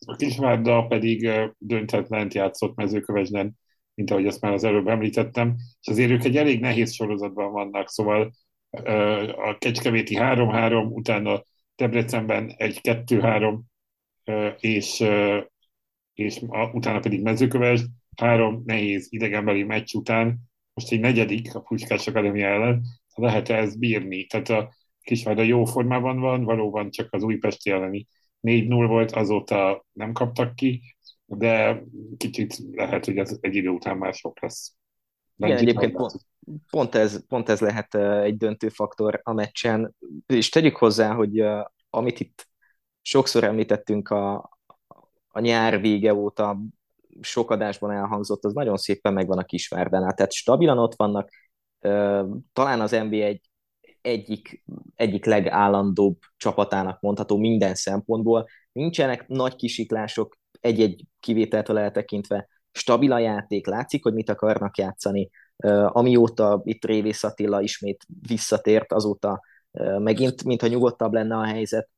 A Kisvárda pedig döntetlent játszott mezőkövesden, mint ahogy azt már az előbb említettem, és azért ők egy elég nehéz sorozatban vannak, szóval a Kecskeméti 3-3, utána Debrecenben egy 2-3, és, és utána pedig mezőköves, három nehéz idegenbeli meccs után, most egy negyedik a Puskás Akadémia ellen, lehet -e ez bírni? Tehát a Kisvárda jó formában van, valóban csak az Újpesti elleni 4-0 volt, azóta nem kaptak ki, de kicsit lehet, hogy ez egy idő után már sok lesz. Igen, egyébként pont, pont, ez, pont ez lehet egy döntő faktor a meccsen, és tegyük hozzá, hogy amit itt sokszor említettünk a, a nyár vége óta sok adásban elhangzott, az nagyon szépen megvan a Kisvárdánál, tehát stabilan ott vannak, talán az NBA egy egyik, egyik legállandóbb csapatának mondható minden szempontból. Nincsenek nagy kisiklások, egy-egy kivételtől eltekintve, stabil a játék, látszik, hogy mit akarnak játszani. Amióta itt Révész Attila ismét visszatért, azóta megint, mintha nyugodtabb lenne a helyzet.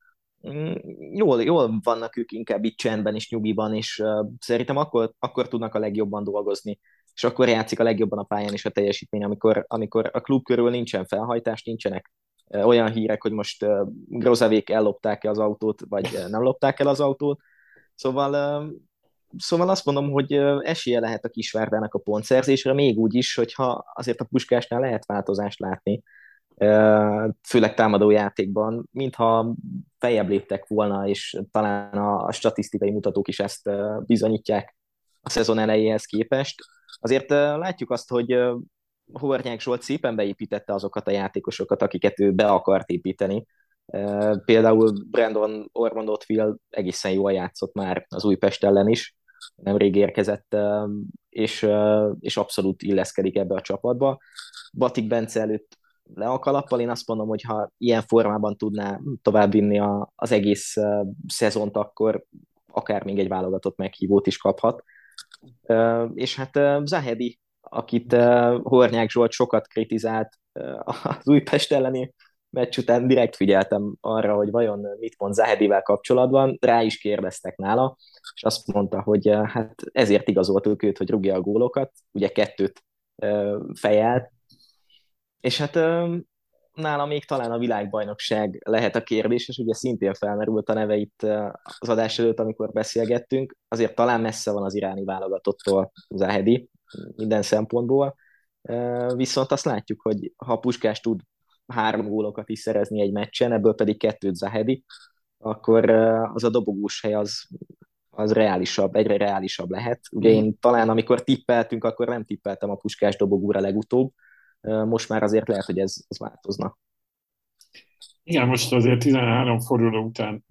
Mm, jól, jól vannak ők inkább itt csendben és nyugiban, és szerintem akkor, akkor tudnak a legjobban dolgozni és akkor játszik a legjobban a pályán is a teljesítmény, amikor, amikor a klub körül nincsen felhajtás, nincsenek olyan hírek, hogy most Grozavék ellopták-e az autót, vagy nem lopták el az autót. Szóval, szóval azt mondom, hogy esélye lehet a Kisvárdának a pontszerzésre, még úgy is, hogyha azért a Puskásnál lehet változást látni, főleg támadó játékban, mintha feljebb léptek volna, és talán a statisztikai mutatók is ezt bizonyítják a szezon elejéhez képest azért látjuk azt, hogy Hornyák Zsolt szépen beépítette azokat a játékosokat, akiket ő be akart építeni. Például Brandon Ormond Ottfield egészen jól játszott már az Újpest ellen is, nemrég érkezett, és, és abszolút illeszkedik ebbe a csapatba. Batik Bence előtt le a kalappal, én azt mondom, hogy ha ilyen formában tudná továbbvinni a, az egész szezont, akkor akár még egy válogatott meghívót is kaphat. És hát Zahedi, akit Hornyák Zsolt sokat kritizált az Újpest elleni meccs után direkt figyeltem arra, hogy vajon mit mond Zahedivel kapcsolatban, rá is kérdeztek nála, és azt mondta, hogy hát ezért igazoltuk őt, hogy rúgja a gólokat, ugye kettőt fejelt, és hát nála még talán a világbajnokság lehet a kérdés, és ugye szintén felmerült a neve itt az adás előtt, amikor beszélgettünk. Azért talán messze van az iráni válogatottól Zahedi minden szempontból, viszont azt látjuk, hogy ha Puskás tud három gólokat is szerezni egy meccsen, ebből pedig kettőt Zahedi, akkor az a dobogós hely az, az reálisabb, egyre reálisabb lehet. Ugye én talán amikor tippeltünk, akkor nem tippeltem a Puskás dobogóra legutóbb, most már azért lehet, hogy ez, ez változna. Igen, most azért 13 forduló után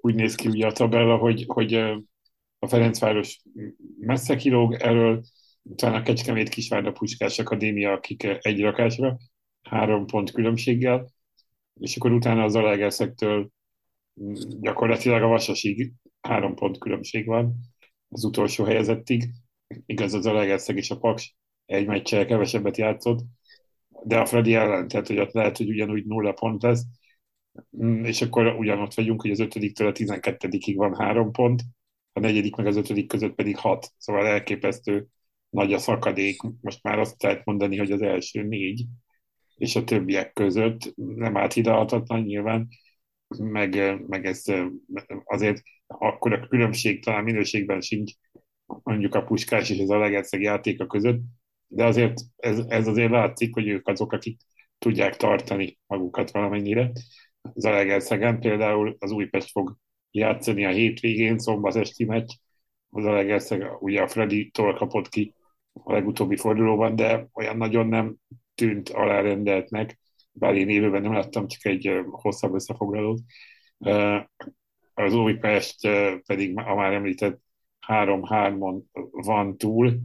úgy néz ki ugye a tabella, hogy, hogy a Ferencváros messze kilóg erről, utána a Kecskemét Kisvárda Puskás Akadémia, akik egy rakásra, három pont különbséggel, és akkor utána az Alegerszektől gyakorlatilag a Vasasig három pont különbség van az utolsó helyezettig. Igaz, az Alegerszeg és a Paks egy meccsel kevesebbet játszott, de a Freddy ellen, tehát hogy ott lehet, hogy ugyanúgy nulla pont lesz, mm, és akkor ugyanott vagyunk, hogy az ötödiktől a tizenkettedikig van három pont, a negyedik meg az ötödik között pedig hat, szóval elképesztő nagy a szakadék, most már azt lehet mondani, hogy az első négy, és a többiek között nem áthidalhatatlan nyilván, meg, meg ez azért akkor a különbség talán minőségben sincs mondjuk a Puskás és az Alegerszeg játéka között, de azért ez, ez azért látszik, hogy ők azok, akik tudják tartani magukat valamennyire. Az Alegerszegen például az Újpest fog játszani a hétvégén, szombat esti meccs, az Alegerszeg ugye a Freddy-tól kapott ki a legutóbbi fordulóban, de olyan nagyon nem tűnt alárendeltnek, bár én élőben nem láttam, csak egy hosszabb összefoglalót. Az Újpest pedig a már említett 3-3-on van túl.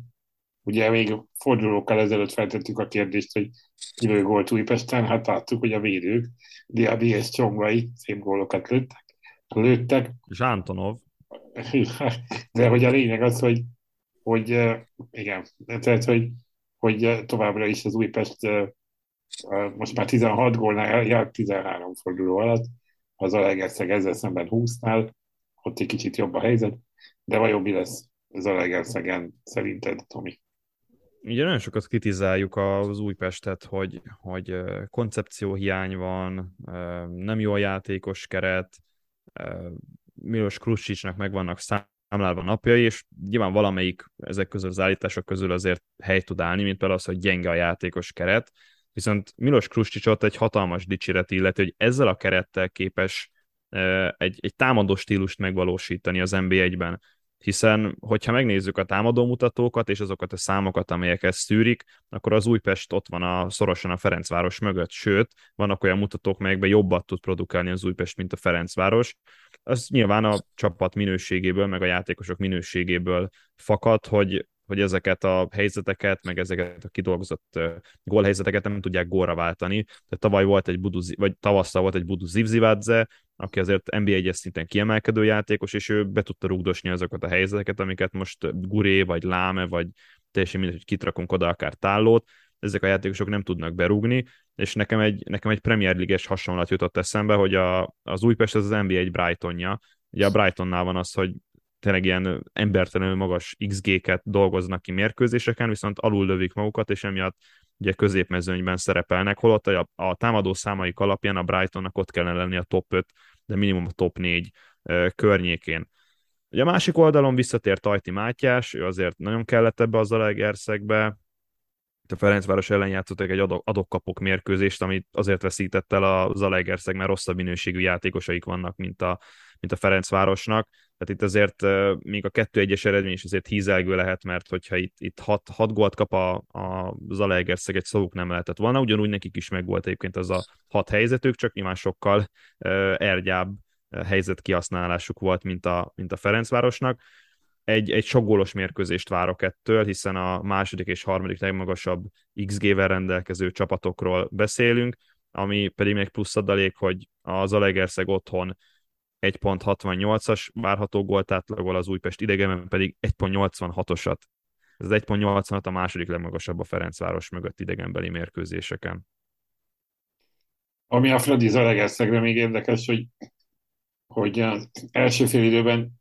Ugye még fordulókkal ezelőtt feltettük a kérdést, hogy kilő gólt Újpesten, hát láttuk, hogy a védők, Diaby és Csongvai szép gólokat lőttek. lőttek. És Antonov. De hogy a lényeg az, hogy, hogy igen, tehát, hogy, hogy továbbra is az Újpest most már 16 gólnál járt 13 forduló alatt, az a Legerszeg ezzel szemben 20-nál, ott egy kicsit jobb a helyzet, de vajon mi lesz az a Legerszegen szerinted, Tomi? Ugye nagyon sokat kritizáljuk az Újpestet, hogy, hogy koncepcióhiány van, nem jó a játékos keret, Milos Krusicsnak megvannak számlálva napjai, és nyilván valamelyik ezek közül az állítások közül azért hely tud állni, mint például az, hogy gyenge a játékos keret, Viszont Milos Kruscsicsot egy hatalmas dicséret illeti, hogy ezzel a kerettel képes egy, egy támadó stílust megvalósítani az NB1-ben. Hiszen, hogyha megnézzük a támadó mutatókat és azokat a számokat, amelyek ezt szűrik, akkor az Újpest ott van a, szorosan a Ferencváros mögött, sőt, vannak olyan mutatók, melyekben jobbat tud produkálni az Újpest, mint a Ferencváros. Az nyilván a csapat minőségéből, meg a játékosok minőségéből fakad, hogy hogy ezeket a helyzeteket, meg ezeket a kidolgozott gólhelyzeteket nem tudják gólra váltani. Tehát tavaly volt egy Budu, vagy tavasszal volt egy Budu Zivzivadze, aki azért NBA 1 szinten kiemelkedő játékos, és ő be tudta rugdosni azokat a helyzeteket, amiket most Guré, vagy Láme, vagy teljesen mindegy, hogy kitrakunk oda akár tállót, ezek a játékosok nem tudnak berúgni, és nekem egy, nekem egy Premier League-es hasonlat jutott eszembe, hogy a, az Újpest az az NBA egy Brightonja, Ugye a Brightonnál van az, hogy tényleg ilyen embertelenül magas XG-ket dolgoznak ki mérkőzéseken, viszont alul lövik magukat, és emiatt ugye középmezőnyben szerepelnek, holott a, a támadó számaik alapján a Brightonnak ott kellene lenni a top 5, de minimum a top 4 e, környékén. Ugye a másik oldalon visszatért Tajti Mátyás, ő azért nagyon kellett ebbe az Zalaegerszegbe, a Ferencváros ellen játszottak egy adokkapok mérkőzést, amit azért veszített el a Zalaegerszeg, mert rosszabb minőségű játékosaik vannak, mint a, mint a Ferencvárosnak. Tehát itt azért még a 2-1-es eredmény is azért hízelgő lehet, mert hogyha itt, itt 6, 6 gólt kap a, a Zalaegerszeg, egy szavuk nem lehetett volna, ugyanúgy nekik is megvolt egyébként az a hat helyzetük, csak nyilván sokkal ergyább helyzet kihasználásuk volt, mint a, mint a Ferencvárosnak egy, egy sok gólos mérkőzést várok ettől, hiszen a második és harmadik legmagasabb XG-vel rendelkező csapatokról beszélünk, ami pedig még plusz adalék, hogy az Alegerszeg otthon 1.68-as várható gólt átlagol, az Újpest idegenben pedig 1.86-osat. Ez 1.86 a második legmagasabb a Ferencváros mögött idegenbeli mérkőzéseken. Ami a Fradi Zalegerszegre még érdekes, hogy, hogy az első fél időben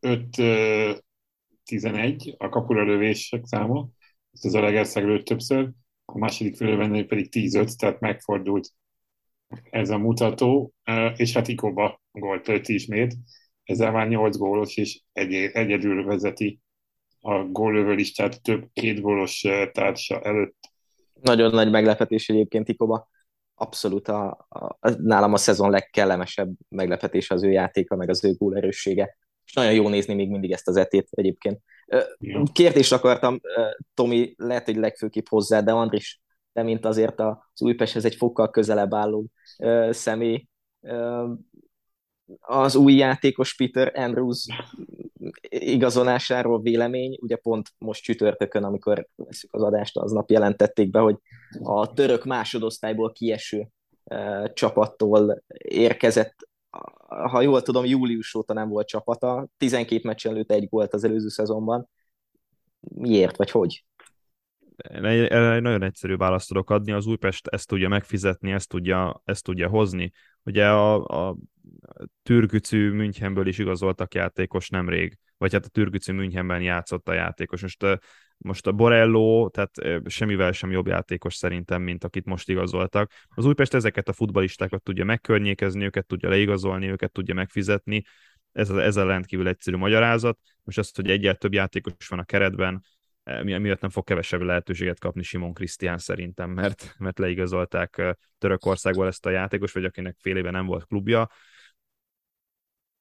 5-11 a kapura lövések száma, ezt az Alegerszeg lőtt többször, a második félőben pedig 10-5, tehát megfordult ez a mutató, és hát Ikoba gólt lőtt ismét, ezzel már 8 gólos, és egy, egyedül vezeti a góllövő listát több két gólos társa előtt. Nagyon nagy meglepetés egyébként Ikoba. Abszolút a, a, nálam a szezon legkellemesebb meglepetés az ő játéka, meg az ő gólerőssége és nagyon jó nézni még mindig ezt az etét egyébként. Kérdést akartam, Tomi, lehet, hogy legfőképp hozzá, de Andris, de mint azért az Újpesthez egy fokkal közelebb álló személy, az új játékos Peter Andrews igazolásáról vélemény, ugye pont most csütörtökön, amikor veszük az adást, aznap jelentették be, hogy a török másodosztályból kieső csapattól érkezett, ha jól tudom, július óta nem volt csapata, 12 meccs előtt egy volt az előző szezonban. Miért, vagy hogy? Erre egy nagyon egyszerű választ tudok adni, az Újpest ezt tudja megfizetni, ezt tudja, ezt tudja hozni. Ugye a, a Türkücű Münchenből is igazoltak játékos nemrég, vagy hát a Türkücű Münchenben játszott a játékos. Most, most a Borello, tehát semmivel sem jobb játékos szerintem, mint akit most igazoltak. Az Újpest ezeket a futbalistákat tudja megkörnyékezni, őket tudja leigazolni, őket tudja megfizetni, ez ez a rendkívül egyszerű magyarázat. Most azt, hogy egyel több játékos van a keretben, miatt nem fog kevesebb lehetőséget kapni Simon Krisztián szerintem, mert, mert leigazolták Törökországból ezt a játékos, vagy akinek fél éve nem volt klubja.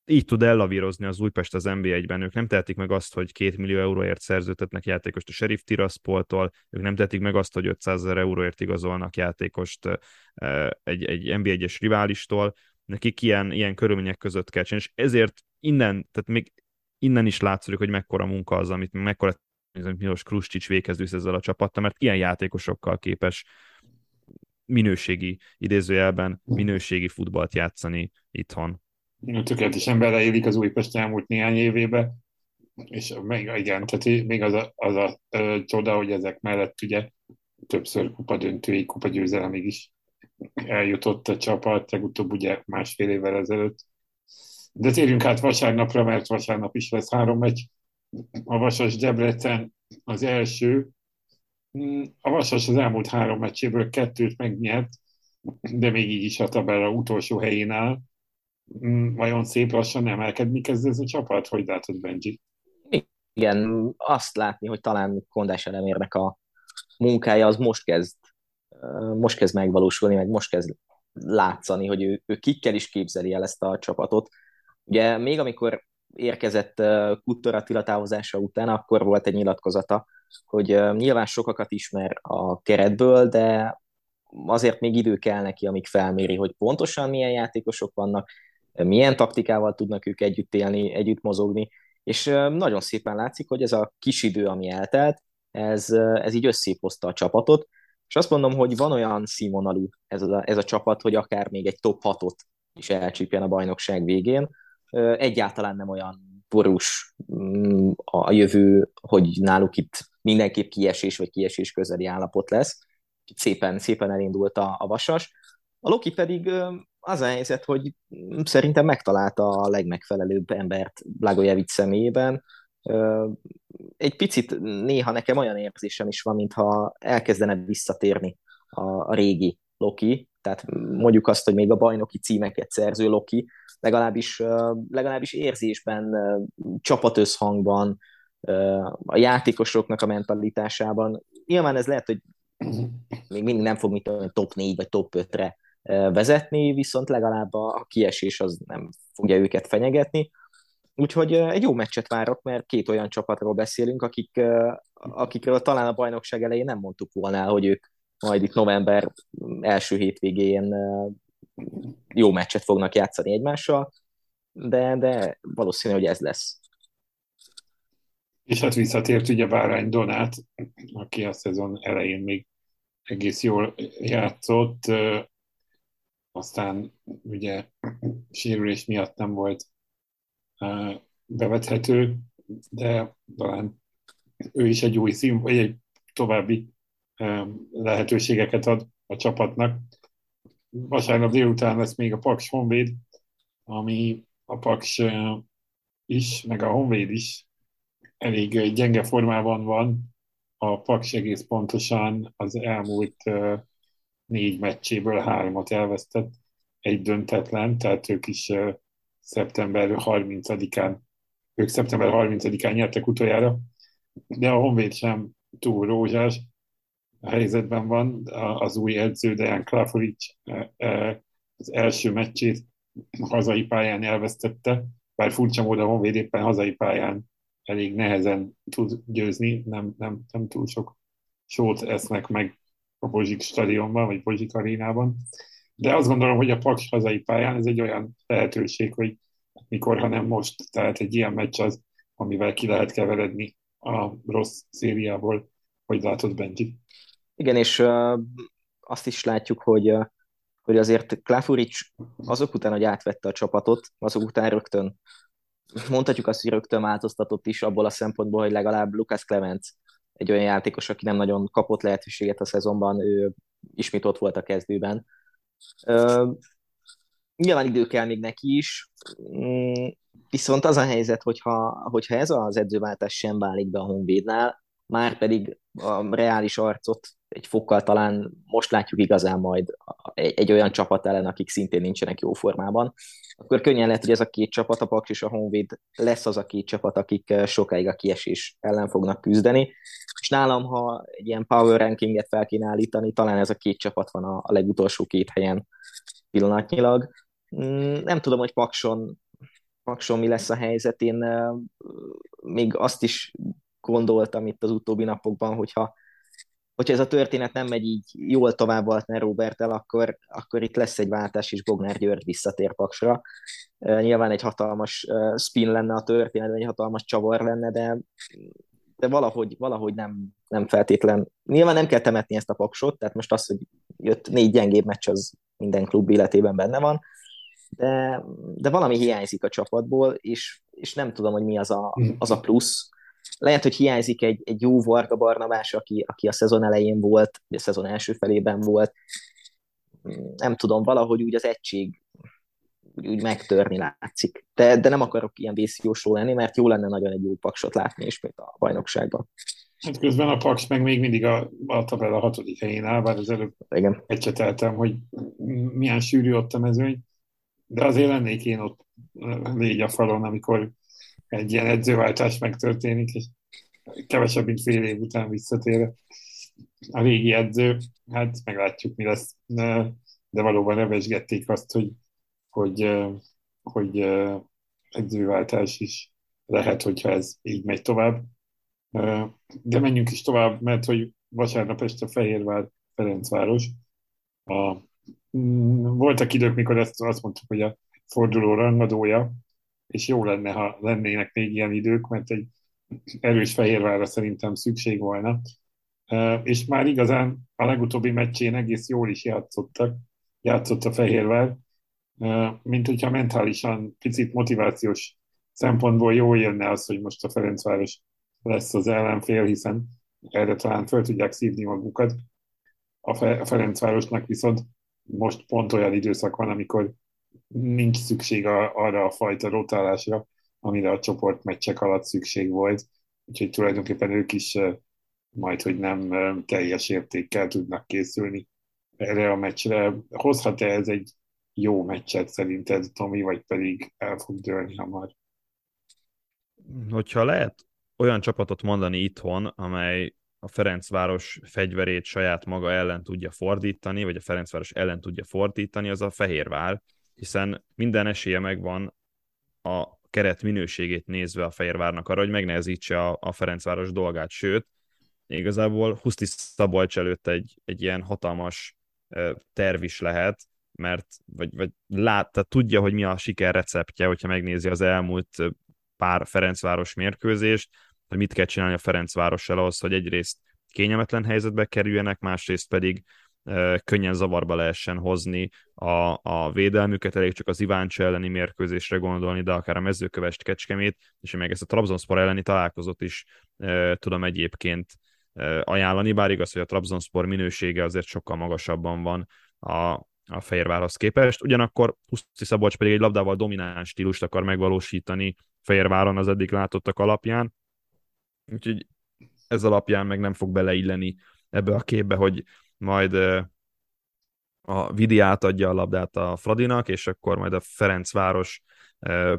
Így tud ellavírozni az Újpest az NB1-ben. Ők nem tehetik meg azt, hogy két millió euróért szerződtetnek játékost a Sheriff Tiraspoltól, ők nem tehetik meg azt, hogy 500 ezer euróért igazolnak játékost egy, egy NB1-es riválistól. Nekik ilyen, ilyen körülmények között kell csinálni, és ezért innen, tehát még innen is látszik, hogy mekkora munka az, amit mekkora Milos Kruscsics véghez ezzel a csapattal, mert ilyen játékosokkal képes minőségi, idézőjelben minőségi futballt játszani itthon. Tökéletesen beleélik az Újpest elmúlt néhány évébe, és még, igen, tehát még az a, az a ö, csoda, hogy ezek mellett ugye többször kupadöntői, kupagyőzelemig is eljutott a csapat, legutóbb ugye másfél évvel ezelőtt. De térjünk át vasárnapra, mert vasárnap is lesz három meccs a Vasas Debrecen az első. A Vasas az elmúlt három meccséből kettőt megnyert, de még így is a tabella utolsó helyén áll. Vajon szép lassan emelkedni kezd ez a csapat? Hogy látod, Benji? Igen, azt látni, hogy talán Kondás elemérnek a munkája az most kezd, most kezd megvalósulni, meg most kezd látszani, hogy ő, ő kikkel is képzeli el ezt a csapatot. Ugye még amikor érkezett Kuttor Attila távozása után, akkor volt egy nyilatkozata, hogy nyilván sokakat ismer a keretből, de azért még idő kell neki, amíg felméri, hogy pontosan milyen játékosok vannak, milyen taktikával tudnak ők együtt élni, együtt mozogni, és nagyon szépen látszik, hogy ez a kis idő, ami eltelt, ez, ez így összépozta a csapatot, és azt mondom, hogy van olyan színvonalú ez a, ez a csapat, hogy akár még egy top 6-ot is elcsípjen a bajnokság végén, egyáltalán nem olyan borús mm, a jövő, hogy náluk itt mindenképp kiesés vagy kiesés közeli állapot lesz. Szépen, szépen elindult a, a vasas. A Loki pedig az a helyzet, hogy szerintem megtalálta a legmegfelelőbb embert Blagojevic személyében. Egy picit néha nekem olyan érzésem is van, mintha elkezdene visszatérni a, a régi Loki, tehát mondjuk azt, hogy még a bajnoki címeket szerző Loki, legalábbis, legalábbis érzésben, csapatösszhangban, a játékosoknak a mentalitásában. Nyilván ez lehet, hogy még mindig nem fog mit tudom, top 4 vagy top 5-re vezetni, viszont legalább a kiesés az nem fogja őket fenyegetni. Úgyhogy egy jó meccset várok, mert két olyan csapatról beszélünk, akik, akikről talán a bajnokság elején nem mondtuk volna el, hogy ők majd itt november első hétvégén jó meccset fognak játszani egymással, de, de valószínű, hogy ez lesz. És hát visszatért ugye Bárány Donát, aki a szezon elején még egész jól játszott, aztán ugye sérülés miatt nem volt bevethető, de talán ő is egy új szín, vagy egy további lehetőségeket ad a csapatnak. Vasárnap délután lesz még a Paks Honvéd, ami a Paks is, meg a Honvéd is elég gyenge formában van. A Paks egész pontosan az elmúlt négy meccséből háromat elvesztett, egy döntetlen, tehát ők is szeptember 30-án, ők szeptember 30-án nyertek utoljára, de a Honvéd sem túl rózsás, helyzetben van. Az új edző, Dejan Klafovic e, e, az első meccsét hazai pályán elvesztette, bár furcsa módon Honvéd éppen hazai pályán elég nehezen tud győzni, nem, nem, nem túl sok sót esznek meg a Bozsik stadionban, vagy Bozsik arénában. De azt gondolom, hogy a Paks hazai pályán ez egy olyan lehetőség, hogy mikor, ha nem most, tehát egy ilyen meccs az, amivel ki lehet keveredni a rossz szériából, hogy látod, Benji. Igen, és azt is látjuk, hogy hogy azért Klafuric azok után, hogy átvette a csapatot, azok után rögtön mondhatjuk azt, hogy rögtön változtatott is abból a szempontból, hogy legalább Lucas Clemens egy olyan játékos, aki nem nagyon kapott lehetőséget a szezonban, ő ismét ott volt a kezdőben. Uh, nyilván idő kell még neki is, mm, viszont az a helyzet, hogyha, hogyha ez az edzőváltás sem válik be a Honvédnál, már pedig a reális arcot egy fokkal talán most látjuk igazán majd egy, egy olyan csapat ellen, akik szintén nincsenek jó formában, akkor könnyen lehet, hogy ez a két csapat, a Paks és a Honvéd lesz az a két csapat, akik eh, sokáig a kiesés ellen fognak küzdeni. És nálam, ha egy ilyen power rankinget fel kéne állítani, talán ez a két csapat van a, legutolsó két helyen pillanatnyilag. Mm, nem tudom, hogy Pakson, Pakson mi lesz a helyzet. Én eh, még azt is gondoltam itt az utóbbi napokban, hogyha hogyha ez a történet nem megy így jól tovább Altner Robertel, akkor, akkor itt lesz egy váltás, és Bognár György visszatér Paksra. Nyilván egy hatalmas spin lenne a történet, egy hatalmas csavar lenne, de, de valahogy, valahogy nem, nem feltétlen. Nyilván nem kell temetni ezt a Paksot, tehát most az, hogy jött négy gyengébb meccs, az minden klub életében benne van, de, de valami hiányzik a csapatból, és, és nem tudom, hogy mi az a, az a plusz, lehet, hogy hiányzik egy, egy jó Varga Barnabás, aki, aki a szezon elején volt, vagy a szezon első felében volt. Nem tudom, valahogy úgy az egység úgy, úgy megtörni látszik. De, de nem akarok ilyen vészjósról lenni, mert jó lenne nagyon egy jó paksot látni ismét a bajnokságban. Hát közben a Paks meg még mindig a, a tabella hatodik helyén áll, bár az előbb Igen. ecseteltem, hogy milyen sűrű ott a mezőny, de azért lennék én ott légy a falon, amikor egy ilyen edzőváltás megtörténik, és kevesebb, mint fél év után visszatér a régi edző, hát meglátjuk, mi lesz, de valóban nevesgették azt, hogy, hogy, hogy edzőváltás is lehet, hogyha ez így megy tovább. De menjünk is tovább, mert hogy vasárnap este Fehérvár Ferencváros. A, mm, voltak idők, mikor ezt azt mondtuk, hogy a forduló rangadója, és jó lenne, ha lennének még ilyen idők, mert egy erős Fehérvárra szerintem szükség volna. És már igazán a legutóbbi meccsén egész jól is játszottak, játszott a Fehérvár, mint hogyha mentálisan picit motivációs szempontból jól jönne az, hogy most a Ferencváros lesz az ellenfél, hiszen erre talán föl tudják szívni magukat. A Ferencvárosnak viszont most pont olyan időszak van, amikor nincs szükség a, arra a fajta rotálásra, amire a csoportmeccsek alatt szükség volt. Úgyhogy tulajdonképpen ők is majd, hogy nem teljes értékkel tudnak készülni erre a meccsre. Hozhat-e ez egy jó meccset szerinted, Tomi, vagy pedig el fog dőlni hamar? Hogyha lehet olyan csapatot mondani itthon, amely a Ferencváros fegyverét saját maga ellen tudja fordítani, vagy a Ferencváros ellen tudja fordítani, az a Fehérvár, hiszen minden esélye megvan a keret minőségét nézve a Fehérvárnak arra, hogy megnehezítse a, a Ferencváros dolgát, sőt, igazából Huszti Szabolcs előtt egy, egy ilyen hatalmas terv is lehet, mert vagy, vagy lát, tehát tudja, hogy mi a siker receptje, hogyha megnézi az elmúlt pár Ferencváros mérkőzést, hogy mit kell csinálni a Ferencvárossal ahhoz, hogy egyrészt kényelmetlen helyzetbe kerüljenek, másrészt pedig könnyen zavarba lehessen hozni a, a védelmüket, elég csak az Iváncs elleni mérkőzésre gondolni, de akár a mezőkövest kecskemét, és meg ezt a Trabzonspor elleni találkozót is e, tudom egyébként e, ajánlani, bár igaz, hogy a Trabzonspor minősége azért sokkal magasabban van a, a Fehérvárhoz képest. Ugyanakkor Huszti Szabolcs pedig egy labdával domináns stílust akar megvalósítani Fehérváron az eddig látottak alapján, úgyhogy ez alapján meg nem fog beleilleni ebbe a képbe, hogy majd a Vidi átadja a labdát a Fradinak, és akkor majd a Ferencváros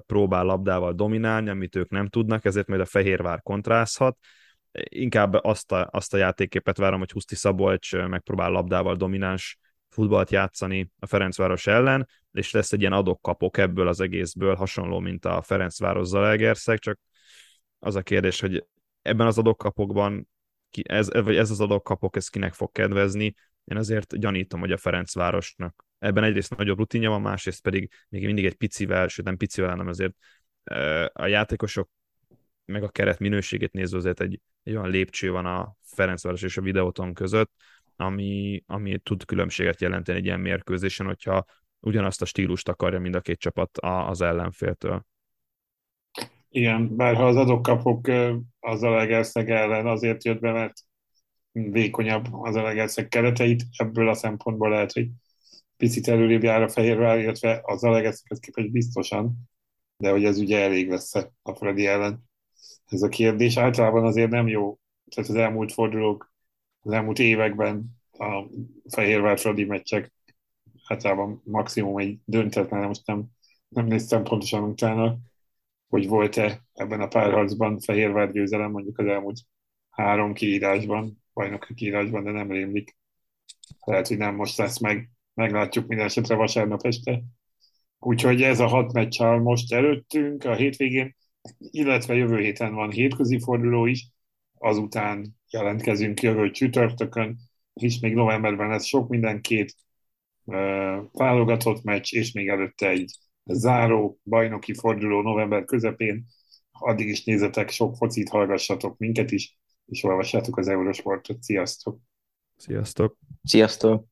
próbál labdával dominálni, amit ők nem tudnak, ezért majd a Fehérvár kontrázhat. Inkább azt a, azt a játékképet várom, hogy Huszti Szabolcs megpróbál labdával domináns futballt játszani a Ferencváros ellen, és lesz egy ilyen adok-kapok ebből az egészből, hasonló, mint a Ferencváros Zalaegerszeg, csak az a kérdés, hogy ebben az adok-kapokban ki, ez, vagy ez az adok kapok, ez kinek fog kedvezni. Én azért gyanítom, hogy a Ferencvárosnak ebben egyrészt nagyobb rutinja van, másrészt pedig még mindig egy picivel, sőt nem picivel, hanem azért a játékosok meg a keret minőségét nézve azért egy, egy olyan lépcső van a Ferencváros és a videóton között, ami, ami tud különbséget jelenteni egy ilyen mérkőzésen, hogyha ugyanazt a stílust akarja mind a két csapat az ellenféltől. Igen, bár ha az adok-kapok az Alegerszeg ellen azért jött be, mert vékonyabb az Alegerszeg kereteit, ebből a szempontból lehet, hogy picit előrébb jár a Fehérvár, illetve az Alegerszeghez képest biztosan, de hogy ez ugye elég lesz a Freddy ellen. Ez a kérdés általában azért nem jó, tehát az elmúlt fordulók, az elmúlt években a Fehérvár Fradi meccsek általában maximum egy döntetlen, most nem, nem néztem pontosan utána, hogy volt-e ebben a párharcban Fehérvár győzelem mondjuk az elmúlt három kiírásban, bajnoki kiírásban, de nem rémlik. Lehet, hogy nem most lesz meg, meglátjuk minden esetre vasárnap este. Úgyhogy ez a hat meccs most előttünk a hétvégén, illetve jövő héten van hétközi forduló is, azután jelentkezünk jövő csütörtökön, és még novemberben lesz sok minden, két válogatott meccs, és még előtte egy záró bajnoki forduló november közepén. Addig is nézzetek, sok focit hallgassatok minket is, és olvassátok az Eurosportot. Sziasztok! Sziasztok! Sziasztok!